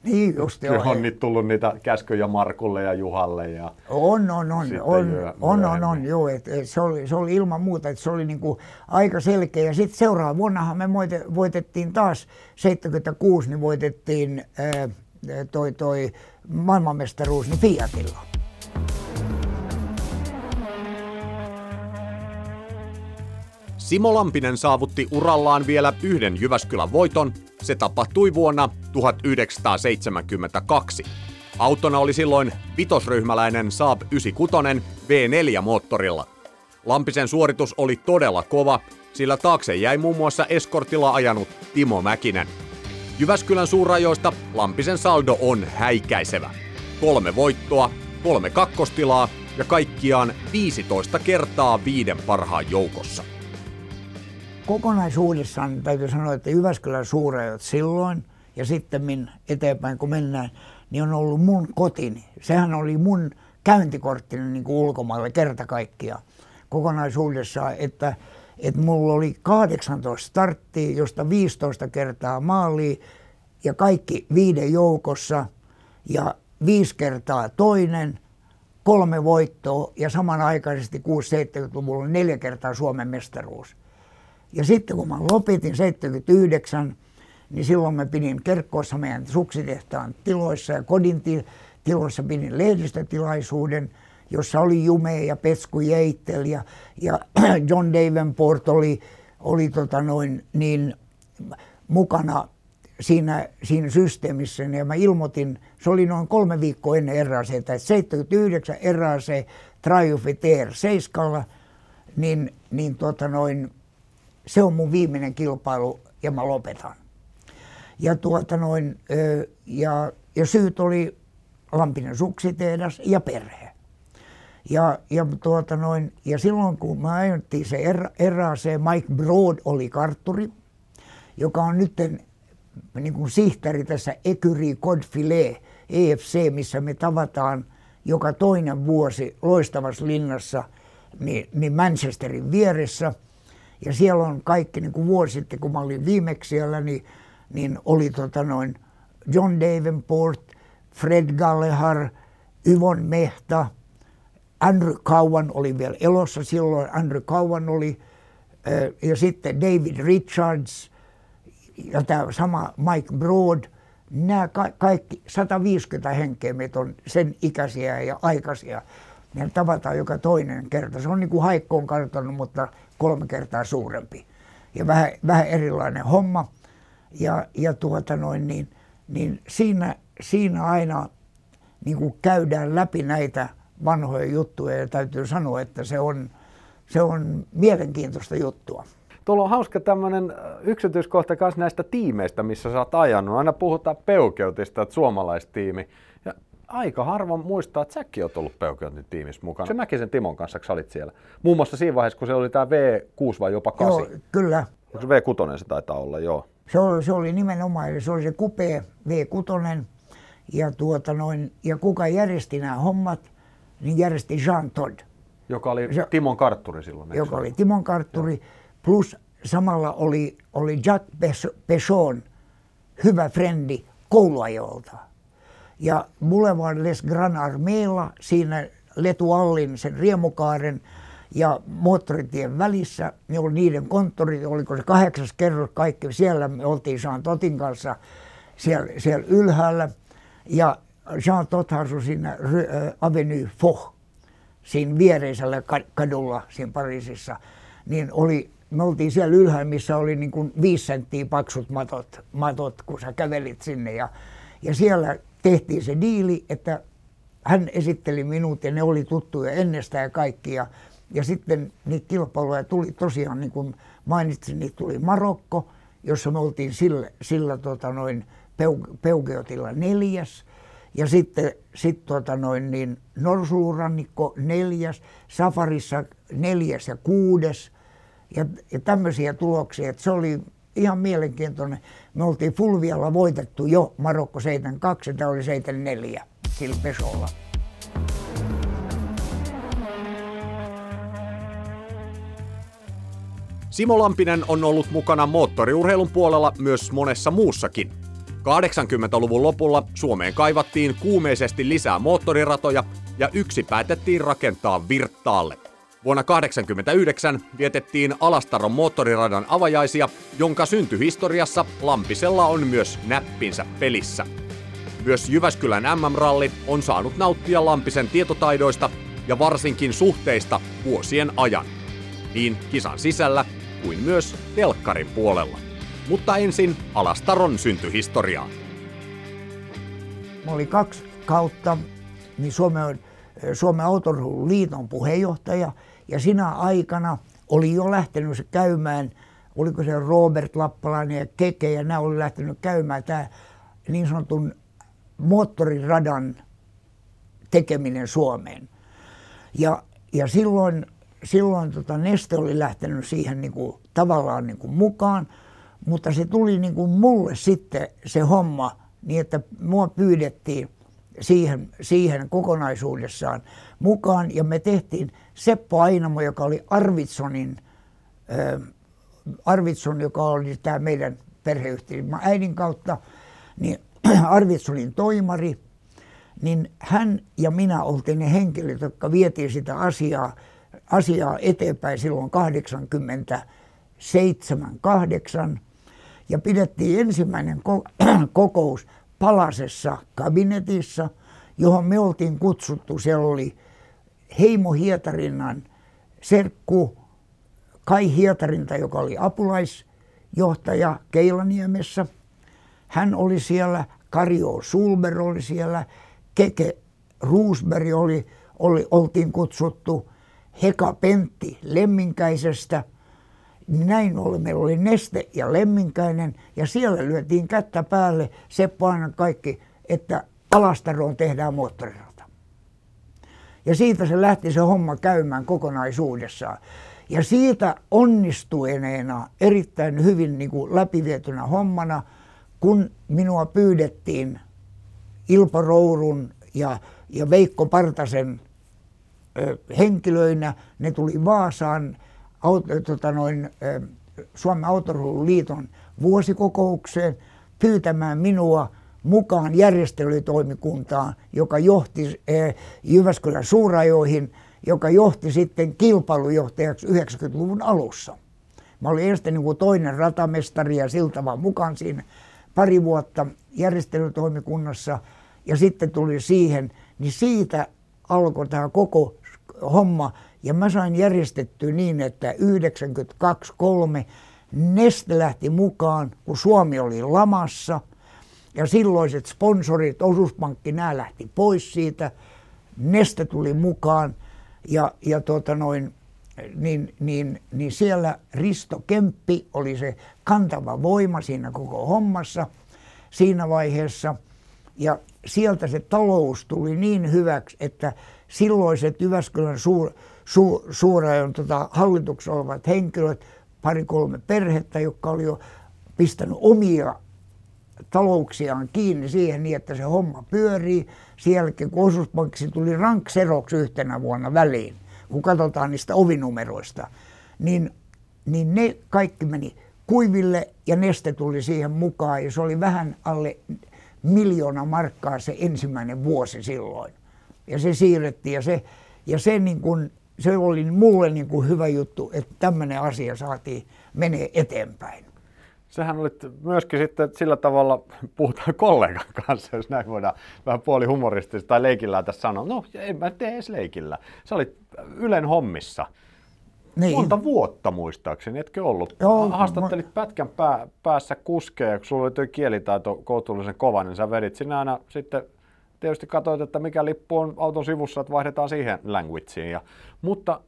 Niin just joo. On nyt tullut niitä käskyjä Markulle ja Juhalle. Ja on, on, on, on, on, on, on, joo, et, et se, oli, se oli ilman muuta, että se oli niinku aika selkeä. Ja sitten seuraava vuonnahan me voitettiin taas 76, niin voitettiin ää, toi, toi maailmanmestaruus niin Fiatilla. Simo Lampinen saavutti urallaan vielä yhden Jyväskylän voiton. Se tapahtui vuonna 1972. Autona oli silloin vitosryhmäläinen Saab 96 V4-moottorilla. Lampisen suoritus oli todella kova, sillä taakse jäi muun muassa eskortilla ajanut Timo Mäkinen. Jyväskylän suurajoista Lampisen saldo on häikäisevä. Kolme voittoa, kolme kakkostilaa ja kaikkiaan 15 kertaa viiden parhaan joukossa kokonaisuudessaan täytyy sanoa, että Jyväskylän suurajot silloin ja sitten eteenpäin kun mennään, niin on ollut mun kotini. Sehän oli mun käyntikorttini niin kuin ulkomaille kerta kaikkiaan kokonaisuudessaan, että, että mulla oli 18 starttia, josta 15 kertaa maali ja kaikki viiden joukossa ja viisi kertaa toinen, kolme voittoa ja samanaikaisesti 6-70-luvulla neljä kertaa Suomen mestaruus. Ja sitten kun mä lopetin 79, niin silloin mä pidin Kerkkoossa meidän suksitehtaan tiloissa ja kodin tiloissa pidin lehdistötilaisuuden, jossa oli Jume ja Petsku Jeittel ja, ja <clears throat> John Davenport oli, oli tota noin, niin mukana siinä, siinä systeemissä. Ja mä ilmoitin, se oli noin kolme viikkoa ennen RAC, että 79 RAC Triumph TR 7, niin, niin tota noin, se on mun viimeinen kilpailu ja mä lopetan. Ja, tuota noin, ja, ja syyt oli Lampinen suksitehdas ja perhe. Ja, ja, tuota noin, ja silloin kun mä ajettiin se RAC, Mike Broad oli kartturi, joka on nyt niin kuin sihtari tässä Ecurie Codfilet EFC, missä me tavataan joka toinen vuosi loistavassa linnassa niin, niin Manchesterin vieressä – ja siellä on kaikki, niin kuin vuosi sitten, kun mä olin viimeksi siellä, niin, niin oli tota noin John Davenport, Fred Gallehar, Yvon Mehta, Andrew Cowan oli vielä elossa silloin, Andrew Cowan oli, ja sitten David Richards ja tämä sama Mike Broad, nämä ka- kaikki 150 henkeä meitä on sen ikäisiä ja aikaisia. Ne tavataan joka toinen kerta. Se on niin kuin Haikko kartannut, mutta kolme kertaa suurempi. Ja vähän, vähän erilainen homma. Ja, ja tuota noin, niin, niin siinä, siinä aina niin kuin käydään läpi näitä vanhoja juttuja ja täytyy sanoa, että se on, se on mielenkiintoista juttua. Tuolla on hauska tämmöinen yksityiskohta myös näistä tiimeistä, missä sä oot ajanut. Aina puhutaan peukeutista, että suomalaistiimi. Aika harvoin muistaa, että säkin oot ollut Peukiotin tiimissä mukana. Se Mäkisen Timon kanssa, kun olit siellä. Muun muassa siinä vaiheessa, kun se oli tämä V6 vai jopa 8. Joo, kyllä. Se V6 se taitaa olla, joo. Se oli, se oli nimenomaan, eli se oli se kupea V6. Ja, tuota noin, ja kuka järjesti nämä hommat, niin järjesti Jean Todd. Joka oli se, Timon kartturi silloin. Joka oli Timon kartturi, joo. plus samalla oli, oli Jack Pechon, hyvä frendi kouluajolta. Ja Boulevard Les Grand Armeella siinä Letu Allin sen riemukaaren ja moottoritien välissä, niin oli niiden konttori, oliko se kahdeksas kerros kaikki, siellä me oltiin Saan Totin kanssa siellä, siellä ylhäällä. Ja Jean Todt asui siinä Avenue Foch, siinä viereisellä kadulla siinä Pariisissa, niin oli, me oltiin siellä ylhäällä, missä oli niin kuin viisi senttiä paksut matot, matot, kun sä kävelit sinne. Ja, ja siellä tehtiin se diili, että hän esitteli minut ja ne oli tuttuja ennestään ja kaikki. Ja, ja sitten niitä kilpailuja tuli tosiaan, niin kuin mainitsin, niitä tuli Marokko, jossa me oltiin sillä, sillä tota noin Peugeotilla neljäs. Ja sitten sit tota noin niin Norsulurannikko neljäs, Safarissa neljäs ja kuudes. Ja, ja tämmöisiä tuloksia, että se oli ihan mielenkiintoinen. Me oltiin Fulvialla voitettu jo Marokko 72 ja tämä oli 74 sillä pesolla. Simo Lampinen on ollut mukana moottoriurheilun puolella myös monessa muussakin. 80-luvun lopulla Suomeen kaivattiin kuumeisesti lisää moottoriratoja ja yksi päätettiin rakentaa Virttaalle. Vuonna 1989 vietettiin Alastaron moottoriradan avajaisia, jonka syntyhistoriassa Lampisella on myös näppinsä pelissä. Myös Jyväskylän MM-ralli on saanut nauttia Lampisen tietotaidoista ja varsinkin suhteista vuosien ajan. Niin kisan sisällä kuin myös telkkarin puolella. Mutta ensin Alastaron syntyhistoriaan. Mä olin kaksi kautta niin Suomen, Suomen Autoliiton puheenjohtaja ja sinä aikana oli jo lähtenyt se käymään, oliko se Robert Lappalainen ja Keke ja nämä oli lähtenyt käymään tämä niin sanotun moottoriradan tekeminen Suomeen. Ja, ja silloin silloin tota Neste oli lähtenyt siihen niin kuin, tavallaan niin kuin mukaan, mutta se tuli niin kuin mulle sitten se homma niin, että mua pyydettiin siihen, siihen kokonaisuudessaan mukaan. Ja me tehtiin Seppo Ainamo, joka oli Arvitsonin, äh, Arvitson, joka oli tämä meidän perheyhtiö äidin kautta, niin <clears throat> Arvitsonin toimari, niin hän ja minä oltiin ne henkilöt, jotka vietiin sitä asiaa asiaa eteenpäin silloin 87 8 ja pidettiin ensimmäinen <clears throat> kokous Palasessa kabinetissa, johon me oltiin kutsuttu. Siellä oli Heimo Hietarinnan serkku Kai Hietarinta, joka oli apulaisjohtaja Keilaniemessä. Hän oli siellä, Kario Sulber oli siellä, Keke Roosberg oli, oli, oltiin kutsuttu Heka Pentti Lemminkäisestä. Näin ollen meillä oli Neste ja Lemminkäinen ja siellä lyötiin kättä päälle Seppo aina kaikki, että Alastaroon tehdään moottorirata. Ja siitä se lähti se homma käymään kokonaisuudessaan. Ja siitä onnistueneena erittäin hyvin niin kuin läpivietynä hommana, kun minua pyydettiin Ilpo Rourun ja, ja Veikko Partasen henkilöinä. Ne tuli Vaasaan tota noin, Suomen Autoliiton vuosikokoukseen pyytämään minua mukaan järjestelytoimikuntaan, joka johti Jyväskylän suurajoihin, joka johti sitten kilpailujohtajaksi 90-luvun alussa. Mä olin ensin niin toinen ratamestari ja siltä mukaan siinä pari vuotta järjestelytoimikunnassa ja sitten tuli siihen, niin siitä alkoi tämä koko homma. Ja mä sain järjestettyä niin, että 92-3 Neste lähti mukaan, kun Suomi oli lamassa. Ja silloiset sponsorit, osuuspankki, nämä lähti pois siitä. Neste tuli mukaan ja, ja tuota noin, niin, niin, niin siellä Risto Kemppi oli se kantava voima siinä koko hommassa siinä vaiheessa. Ja sieltä se talous tuli niin hyväksi, että silloiset Jyväskylän suur, su, suurajon tota, hallituksessa olevat henkilöt, pari-kolme perhettä, jotka oli jo pistänyt omia talouksiaan kiinni siihen niin, että se homma pyörii. Sen jälkeen, kun osuuspankiksi tuli rankseroksi yhtenä vuonna väliin, kun katsotaan niistä ovinumeroista, niin, niin ne kaikki meni kuiville ja neste tuli siihen mukaan ja se oli vähän alle miljoona markkaa se ensimmäinen vuosi silloin ja se siirrettiin ja se, ja se, niin kuin, se oli mulle niin kuin hyvä juttu, että tämmöinen asia saatiin menee eteenpäin. Sehän oli myöskin sitten sillä tavalla, puhutaan kollegan kanssa, jos näin voidaan vähän puoli humoristisesti tai leikillä tässä sanoa. No, en mä tee edes leikillä. Sä olit Ylen hommissa. Niin. Monta vuotta muistaakseni, etkö ollut? Joo, Haastattelit mä... pätkän pää, päässä kuskeja, kun sulla oli tuo kielitaito kohtuullisen kova, niin sä vedit sinä aina sitten tietysti katsoit, että mikä lippu on auton sivussa, että vaihdetaan siihen languageen. Ja, mutta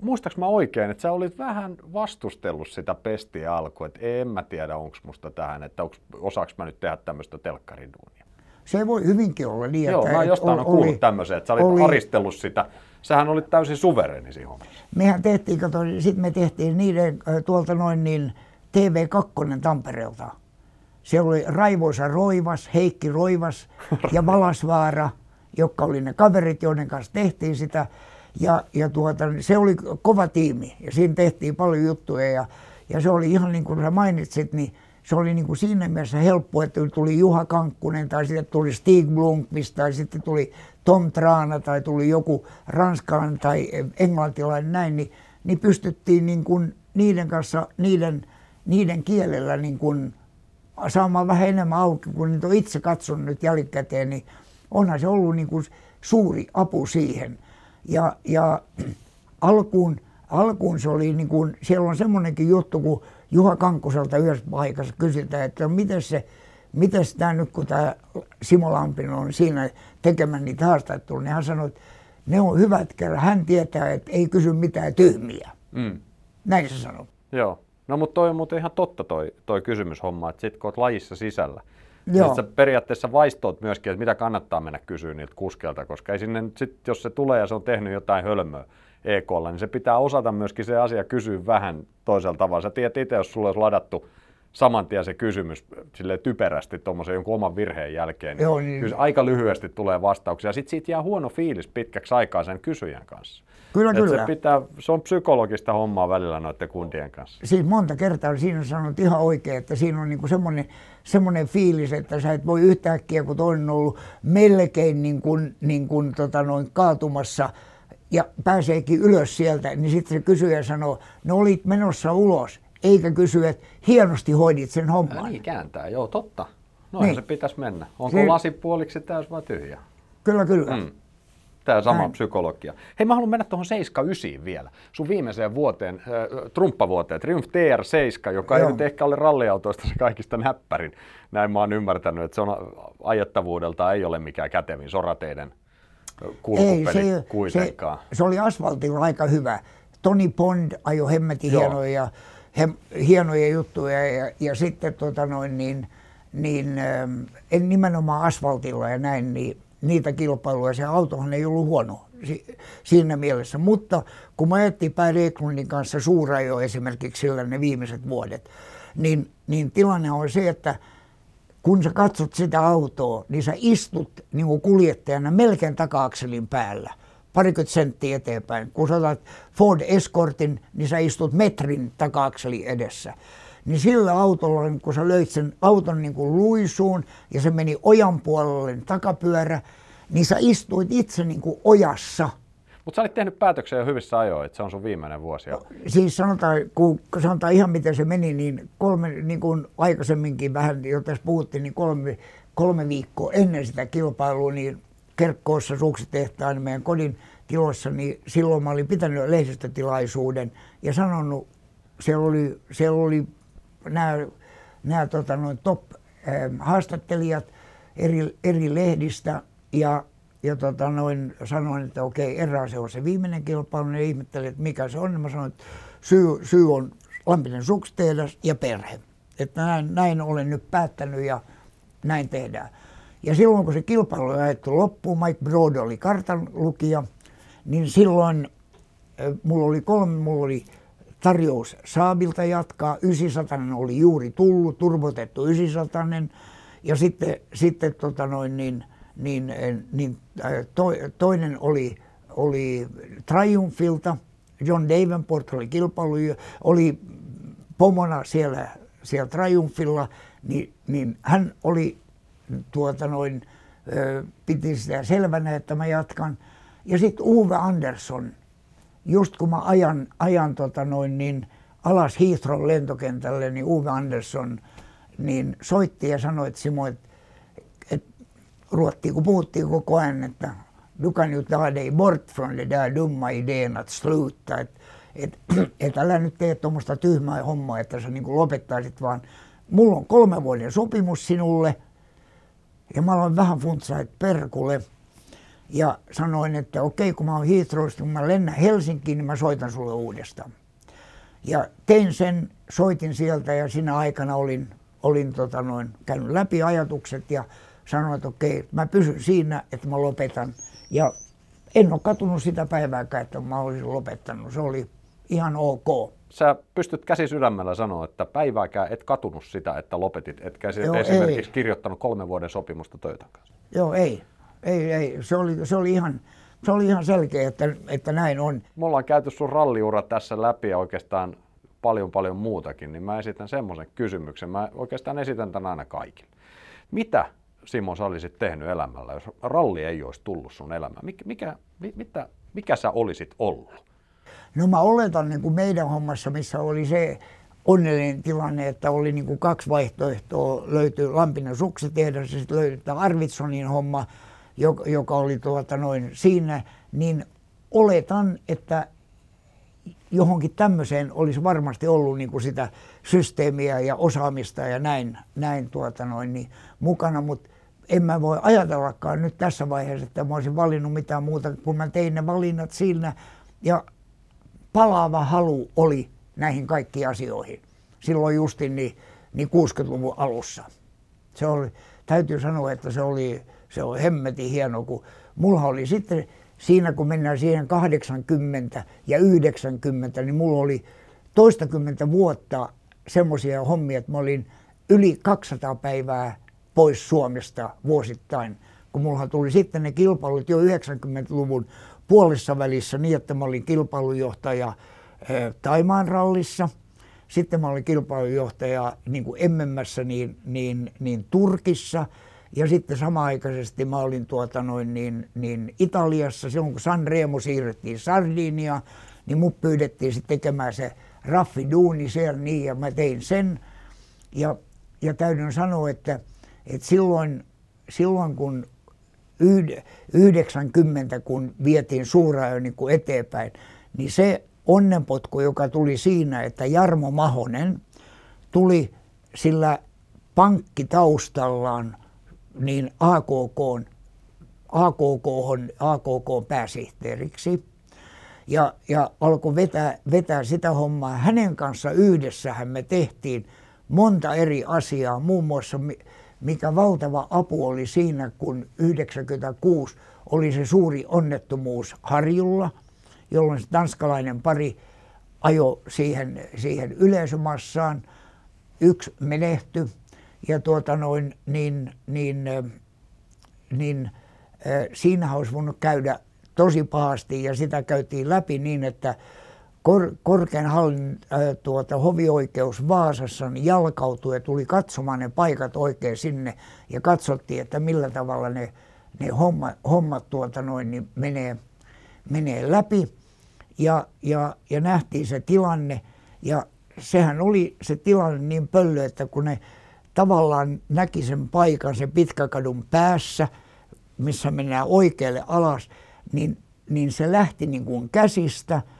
muistaaks mä oikein, että sä olit vähän vastustellut sitä pestiä alkuun, että en mä tiedä, onko musta tähän, että onks, osaaks mä nyt tehdä tämmöistä telkkariduunia. Se voi hyvinkin olla niin, Joo, mä jostain on kuullut tämmöisen, että sä olit oli, aristellut sitä. Sähän olit täysin suvereni siinä hommassa. Mehän tehtiin, kato, sitten me tehtiin niiden tuolta noin niin TV2 Tampereelta. Siellä oli Raivoisa Roivas, Heikki Roivas ja Valasvaara, jotka oli ne kaverit, joiden kanssa tehtiin sitä. Ja, ja tuota, se oli kova tiimi ja siinä tehtiin paljon juttuja ja, ja se oli ihan niin kuin sä mainitsit, niin se oli niin kuin siinä mielessä helppo, että tuli Juha Kankkunen tai sitten tuli Stig Blomqvist tai sitten tuli Tom Traana tai tuli joku ranskalainen tai englantilainen näin, niin, niin pystyttiin niin kuin niiden kanssa, niiden, niiden kielellä niin kuin saamaan vähän enemmän auki, kun niitä on itse katsonut nyt jälkikäteen, niin onhan se ollut niin kuin suuri apu siihen. Ja, ja <clears throat> alkuun, alkuun se oli niin kuin, siellä on semmoinenkin juttu, kun Juha Kankkoselta yhdessä paikassa kysytään, että miten se, miten tämä nyt, kun tämä Simo Lampinen on siinä tekemään niitä haastatteluja, niin hän sanoi, että ne on hyvät kerran. Hän tietää, että ei kysy mitään tyhmiä. Mm. Näin se sanoi. Joo. No mutta toi on muuten ihan totta toi, toi kysymyshomma, että sit kun oot lajissa sisällä, Joo. Niin sä periaatteessa vaistoot myöskin, että mitä kannattaa mennä kysyä niiltä kuskelta, koska ei sinne sit, jos se tulee ja se on tehnyt jotain hölmöä EKlla, niin se pitää osata myöskin se asia kysyä vähän toisella tavalla. Sä tiedät itse, jos sulle olisi ladattu saman tien se kysymys sille typerästi tuommoisen jonkun oman virheen jälkeen, niin, Joo, niin. kyllä aika lyhyesti tulee vastauksia. Sitten siitä jää huono fiilis pitkäksi aikaa sen kysyjän kanssa. Kyllä, Et kyllä. Se, pitää, se on psykologista hommaa välillä noiden kundien kanssa. Siis monta kertaa siinä on sanonut ihan oikein, että siinä on niinku semmoinen, semmoinen fiilis, että sä et voi yhtäkkiä, kun toinen on ollut melkein niin kuin, niin kuin, tota noin kaatumassa ja pääseekin ylös sieltä, niin sitten se kysyjä sanoo, no olit menossa ulos eikä kysy, että hienosti hoidit sen homman. Niin kääntää, joo totta. Noin niin. se pitäisi mennä. Onko se... lasi puoliksi täys vai tyhjä? Kyllä, kyllä. Mm. Tämä sama Näin. psykologia. Hei, mä haluan mennä tuohon 79 vielä. Sun viimeiseen vuoteen, äh, trumppavuoteen, Triumph TR7, joka Joo. ei nyt ehkä ole ralliautoista se kaikista näppärin. Näin mä oon ymmärtänyt, että se on ajettavuudelta ei ole mikään kätevin sorateiden kulkupeli ei, se, kuitenkaan. Se, se, oli asfaltilla aika hyvä. Toni Pond ajoi hemmetin hienoja ja he, hienoja juttuja ja, ja sitten tota noin, niin, niin en nimenomaan asfaltilla ja näin, niin niitä kilpailuja. Se autohan ei ollut huono si, siinä mielessä. Mutta kun mä ajettiin Pär Eklundin kanssa suurajo esimerkiksi sillä ne viimeiset vuodet, niin, niin tilanne on se, että kun sä katsot sitä autoa, niin sä istut niin kuin kuljettajana melkein taka-akselin päällä – parikymmentä senttiä eteenpäin. Kun sä otat Ford Escortin, niin sä istut metrin takaakseli edessä. Niin sillä autolla, niin kun sä löit sen auton niin kuin luisuun ja se meni ojan puolelle niin takapyörä, niin sä istuit itse niin kuin ojassa. Mutta sä olit tehnyt päätöksen jo hyvissä ajoin, että se on sun viimeinen vuosi. Siis sanotaan, kun sanotaan ihan miten se meni, niin kolme, niin kuin aikaisemminkin vähän, jo tässä puhuttiin, niin kolme, kolme viikkoa ennen sitä kilpailua, niin Kerkkoossa suksitehtaan meidän kodin tilossa, niin silloin mä olin pitänyt lehdistötilaisuuden ja sanonut, siellä oli, siellä oli nämä, nämä tota, noin top ähm, haastattelijat eri, eri lehdistä ja, ja tota, noin, sanoin, että okei, erää se on se viimeinen kilpailu. Ne ihmetteli, että mikä se on. Ja mä sanoin, että syy, syy on Lampinen sukstehdas ja perhe. Että näin, näin olen nyt päättänyt ja näin tehdään. Ja silloin kun se kilpailu oli ajettu loppuun, Mike Broad oli kartan lukija, niin silloin mulla oli kolme, mulla oli tarjous Saabilta jatkaa, 900 oli juuri tullut, turbotettu 900 ja sitten, sitten tota noin, niin, niin, niin to, toinen oli, oli Triumphilta, John Davenport oli kilpailu, oli pomona siellä, siellä Triumphilla, niin, niin hän oli tuota noin, piti sitä selvänä, että mä jatkan. Ja sitten Uwe Andersson, just kun mä ajan, ajan tota noin, niin alas Heathrow lentokentälle, niin Uwe Andersson niin soitti ja sanoi, että Simo, että, että ruottiin, kun puhuttiin koko ajan, että du kan ju ta dig bort från det där dumma idén att sluta. Että et, <clears throat> et älä nyt tee tuommoista tyhmää hommaa, että sä niin lopettaisit, vaan mulla on kolme vuoden sopimus sinulle. Ja mä aloin vähän funtsaa, että perkule. Ja sanoin, että okei, kun mä oon Heathrowsta, kun mä lennän Helsinkiin, niin mä soitan sulle uudestaan. Ja tein sen, soitin sieltä ja siinä aikana olin, olin tota noin, käynyt läpi ajatukset ja sanoin, että okei, mä pysyn siinä, että mä lopetan. Ja en ole katunut sitä päivääkään, että mä olisin lopettanut. Se oli ihan ok. Sä pystyt käsi sydämellä sanoa, että päivääkään et katunut sitä, että lopetit, etkä Joo, esimerkiksi ei. kirjoittanut kolmen vuoden sopimusta Toyotan kanssa. Joo, ei. Ei, ei. Se oli, se oli ihan, se oli ihan selkeä, että, että näin on. Me ollaan käyty sun ralliura tässä läpi ja oikeastaan paljon paljon muutakin, niin mä esitän semmoisen kysymyksen. Mä oikeastaan esitän tämän aina kaikille. Mitä Simo sä olisit tehnyt elämällä, jos ralli ei olisi tullut sun elämään? Mikä, mikä, mitä, mikä sä olisit ollut? No mä oletan niin kuin meidän hommassa, missä oli se onnellinen tilanne, että oli niin kuin kaksi vaihtoehtoa. Löytyi Lampinen suksitehdas ja sitten löytyi Arvitsonin homma, joka, oli tuota noin siinä. Niin oletan, että johonkin tämmöiseen olisi varmasti ollut niin kuin sitä systeemiä ja osaamista ja näin, näin tuota noin, niin mukana, mutta en mä voi ajatellakaan nyt tässä vaiheessa, että mä olisin valinnut mitään muuta, kun mä tein ne valinnat siinä ja palaava halu oli näihin kaikkiin asioihin. Silloin justin niin, niin 60-luvun alussa. Se oli, täytyy sanoa, että se oli, se oli hemmetin hieno, kun mulla oli sitten siinä, kun mennään siihen 80 ja 90, niin mulla oli toistakymmentä vuotta semmoisia hommia, että mä olin yli 200 päivää pois Suomesta vuosittain. Kun mulla tuli sitten ne kilpailut jo 90-luvun puolessa välissä niin, että mä olin kilpailujohtaja eh, Taimaan rallissa. Sitten mä olin kilpailujohtaja niin kuin MMssä niin, niin, niin Turkissa. Ja sitten samaaikaisesti mä olin tuota noin niin, niin Italiassa, silloin kun San Remo siirrettiin Sardinia, niin mut pyydettiin sitten tekemään se raffiduuni siellä niin, ja mä tein sen. Ja, ja täytyy sanoa, että, että silloin, silloin kun 90, kun vietiin suurajo niin eteenpäin, niin se onnenpotku, joka tuli siinä, että Jarmo Mahonen tuli sillä pankkitaustallaan niin AKK, AKK, AKK pääsihteeriksi ja, ja alkoi vetää, vetää sitä hommaa. Hänen kanssa yhdessähän me tehtiin monta eri asiaa, muun muassa mikä valtava apu oli siinä, kun 96 oli se suuri onnettomuus Harjulla, jolloin se tanskalainen pari ajo siihen, siihen yleisömassaan. Yksi menehtyi ja tuota noin, niin, niin, niin siinä olisi voinut käydä tosi pahasti ja sitä käytiin läpi niin, että kor, korkean hallin, äh, tuota, hovioikeus Vaasassa niin jalkautui ja tuli katsomaan ne paikat oikein sinne ja katsottiin, että millä tavalla ne, ne homma, hommat tuota noin, niin menee, menee läpi. Ja, ja, ja nähtiin se tilanne ja sehän oli se tilanne niin pöllö, että kun ne tavallaan näki sen paikan sen pitkäkadun päässä, missä mennään oikealle alas, niin, niin se lähti niin kuin käsistä –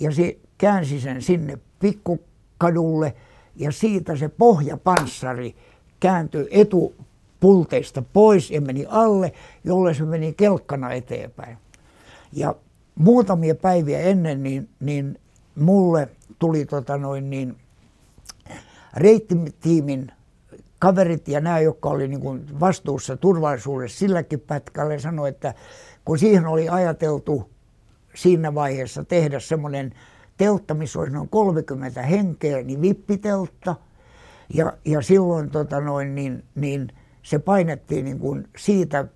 ja se käänsi sen sinne pikkukadulle ja siitä se pohjapanssari kääntyi etupulteista pois ja meni alle, jolle se meni kelkkana eteenpäin. Ja muutamia päiviä ennen niin, niin mulle tuli tota noin niin, reittitiimin kaverit ja nämä, jotka oli niin kuin vastuussa turvallisuudessa silläkin pätkällä, sanoi, että kun siihen oli ajateltu siinä vaiheessa tehdä semmoinen teltta, missä olisi noin 30 henkeä, niin vippiteltta. Ja, ja silloin tota noin, niin, niin se painettiin niin kuin siitä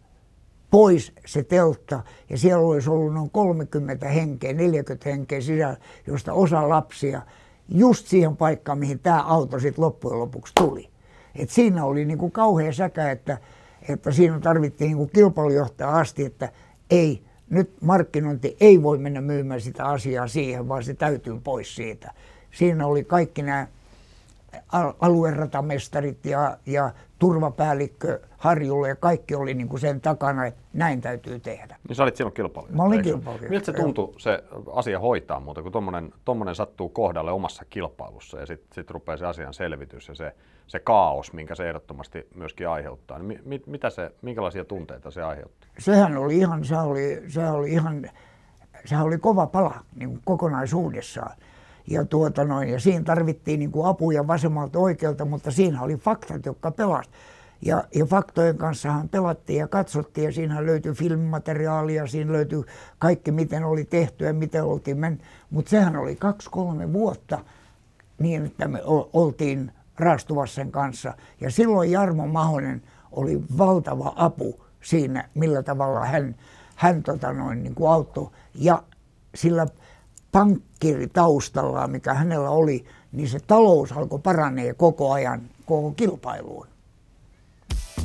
pois se teltta ja siellä olisi ollut noin 30 henkeä, 40 henkeä sisällä, josta osa lapsia just siihen paikkaan, mihin tämä auto sitten loppujen lopuksi tuli. Et siinä oli niin kuin kauhea säkä, että, että siinä tarvittiin niin kuin kilpailujohtaja asti, että ei, nyt markkinointi ei voi mennä myymään sitä asiaa siihen, vaan se täytyy pois siitä. Siinä oli kaikki nämä alueratamestarit ja, ja turvapäällikkö Harjulle ja kaikki oli niin kuin sen takana, että näin täytyy tehdä. Niin sä olit silloin kilpailija? Mä olin kilpailija. Miltä se tuntui se asia hoitaa muuta, kun tuommoinen sattuu kohdalle omassa kilpailussa ja sitten sit rupeaa se asian selvitys ja se, se kaos, minkä se ehdottomasti myöskin aiheuttaa. Niin mi, mitä se, minkälaisia tunteita se aiheuttaa? Sehän oli ihan, se oli, se oli ihan, sehän oli kova pala niin kokonaisuudessaan. Ja, tuota noin, ja siinä tarvittiin niin kuin apuja vasemmalta oikealta, mutta siinä oli faktat, jotka pelasivat. Ja, ja faktojen kanssahan pelattiin ja katsottiin ja siinä löytyi filmimateriaalia, siinä löytyi kaikki miten oli tehty ja miten oltiin mennyt. Mutta sehän oli kaksi-kolme vuotta niin, että me oltiin Rastuvassen kanssa. Ja silloin Jarmo Mahonen oli valtava apu siinä, millä tavalla hän, hän tota noin, niin kuin auttoi. Ja sillä pankkiri taustallaan, mikä hänellä oli, niin se talous alkoi paranee koko ajan koko kilpailuun.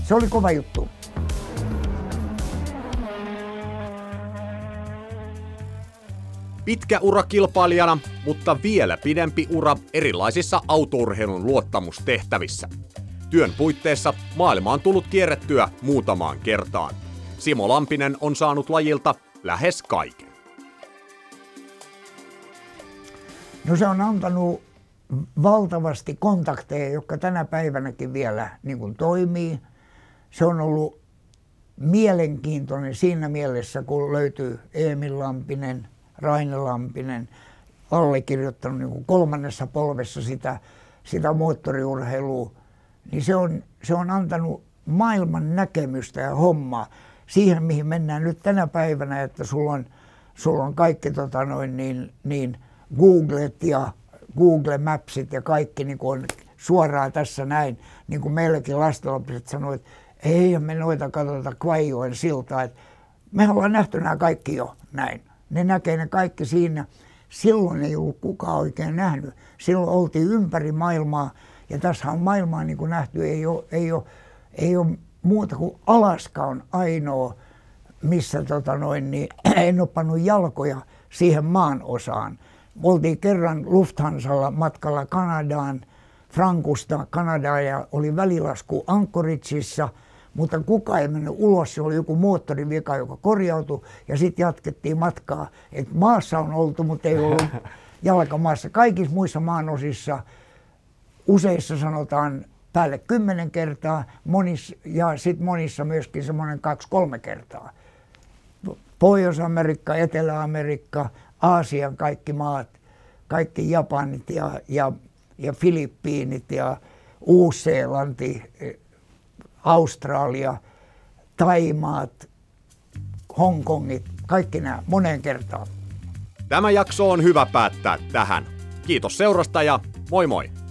Se oli kova juttu. Pitkä ura kilpailijana, mutta vielä pidempi ura erilaisissa autourheilun luottamustehtävissä. Työn puitteissa maailma on tullut kierrettyä muutamaan kertaan. Simo Lampinen on saanut lajilta lähes kaiken. No se on antanut valtavasti kontakteja, jotka tänä päivänäkin vielä niin kuin toimii. Se on ollut mielenkiintoinen siinä mielessä, kun löytyy Emil Lampinen, Raine Lampinen, allekirjoittanut niin kuin kolmannessa polvessa sitä, sitä moottoriurheilua, niin se on, se on antanut maailman näkemystä ja hommaa siihen, mihin mennään nyt tänä päivänä, että sulla on, sulla on kaikki tota noin, niin, niin Googlet ja Google Mapsit ja kaikki niin kuin on suoraan tässä näin, niin kuin meilläkin lastenlapset sanoivat, että ei me noita katsota Kvaijoen siltaa, että me ollaan nähty nämä kaikki jo näin. Ne näkee ne kaikki siinä. Silloin ei ollut kukaan oikein nähnyt. Silloin oltiin ympäri maailmaa ja tässä on maailmaa niin kuin nähty, ei ole, ei ole, ei ole muuta kuin Alaska on ainoa, missä tota noin, niin, <clears throat> en ole pannut jalkoja siihen maan osaan. Oltiin kerran Lufthansalla matkalla Kanadaan, Frankusta Kanadaan ja oli välilasku Anchoragessa, mutta kukaan ei mennyt ulos, se oli joku moottorivika, joka korjautui ja sitten jatkettiin matkaa. Et maassa on oltu, mutta ei ollut <laughs> jalkamaassa. Kaikissa muissa maanosissa useissa sanotaan päälle kymmenen kertaa monis, ja sitten monissa myöskin semmoinen kaksi-kolme kertaa. Pohjois-Amerikka, Etelä-Amerikka, Aasian kaikki maat, kaikki Japanit ja, ja, ja Filippiinit ja Uusi-Seelanti, Australia, Taimaat, Hongkongit, kaikki nämä moneen kertaan. Tämä jakso on hyvä päättää tähän. Kiitos seurasta ja moi moi!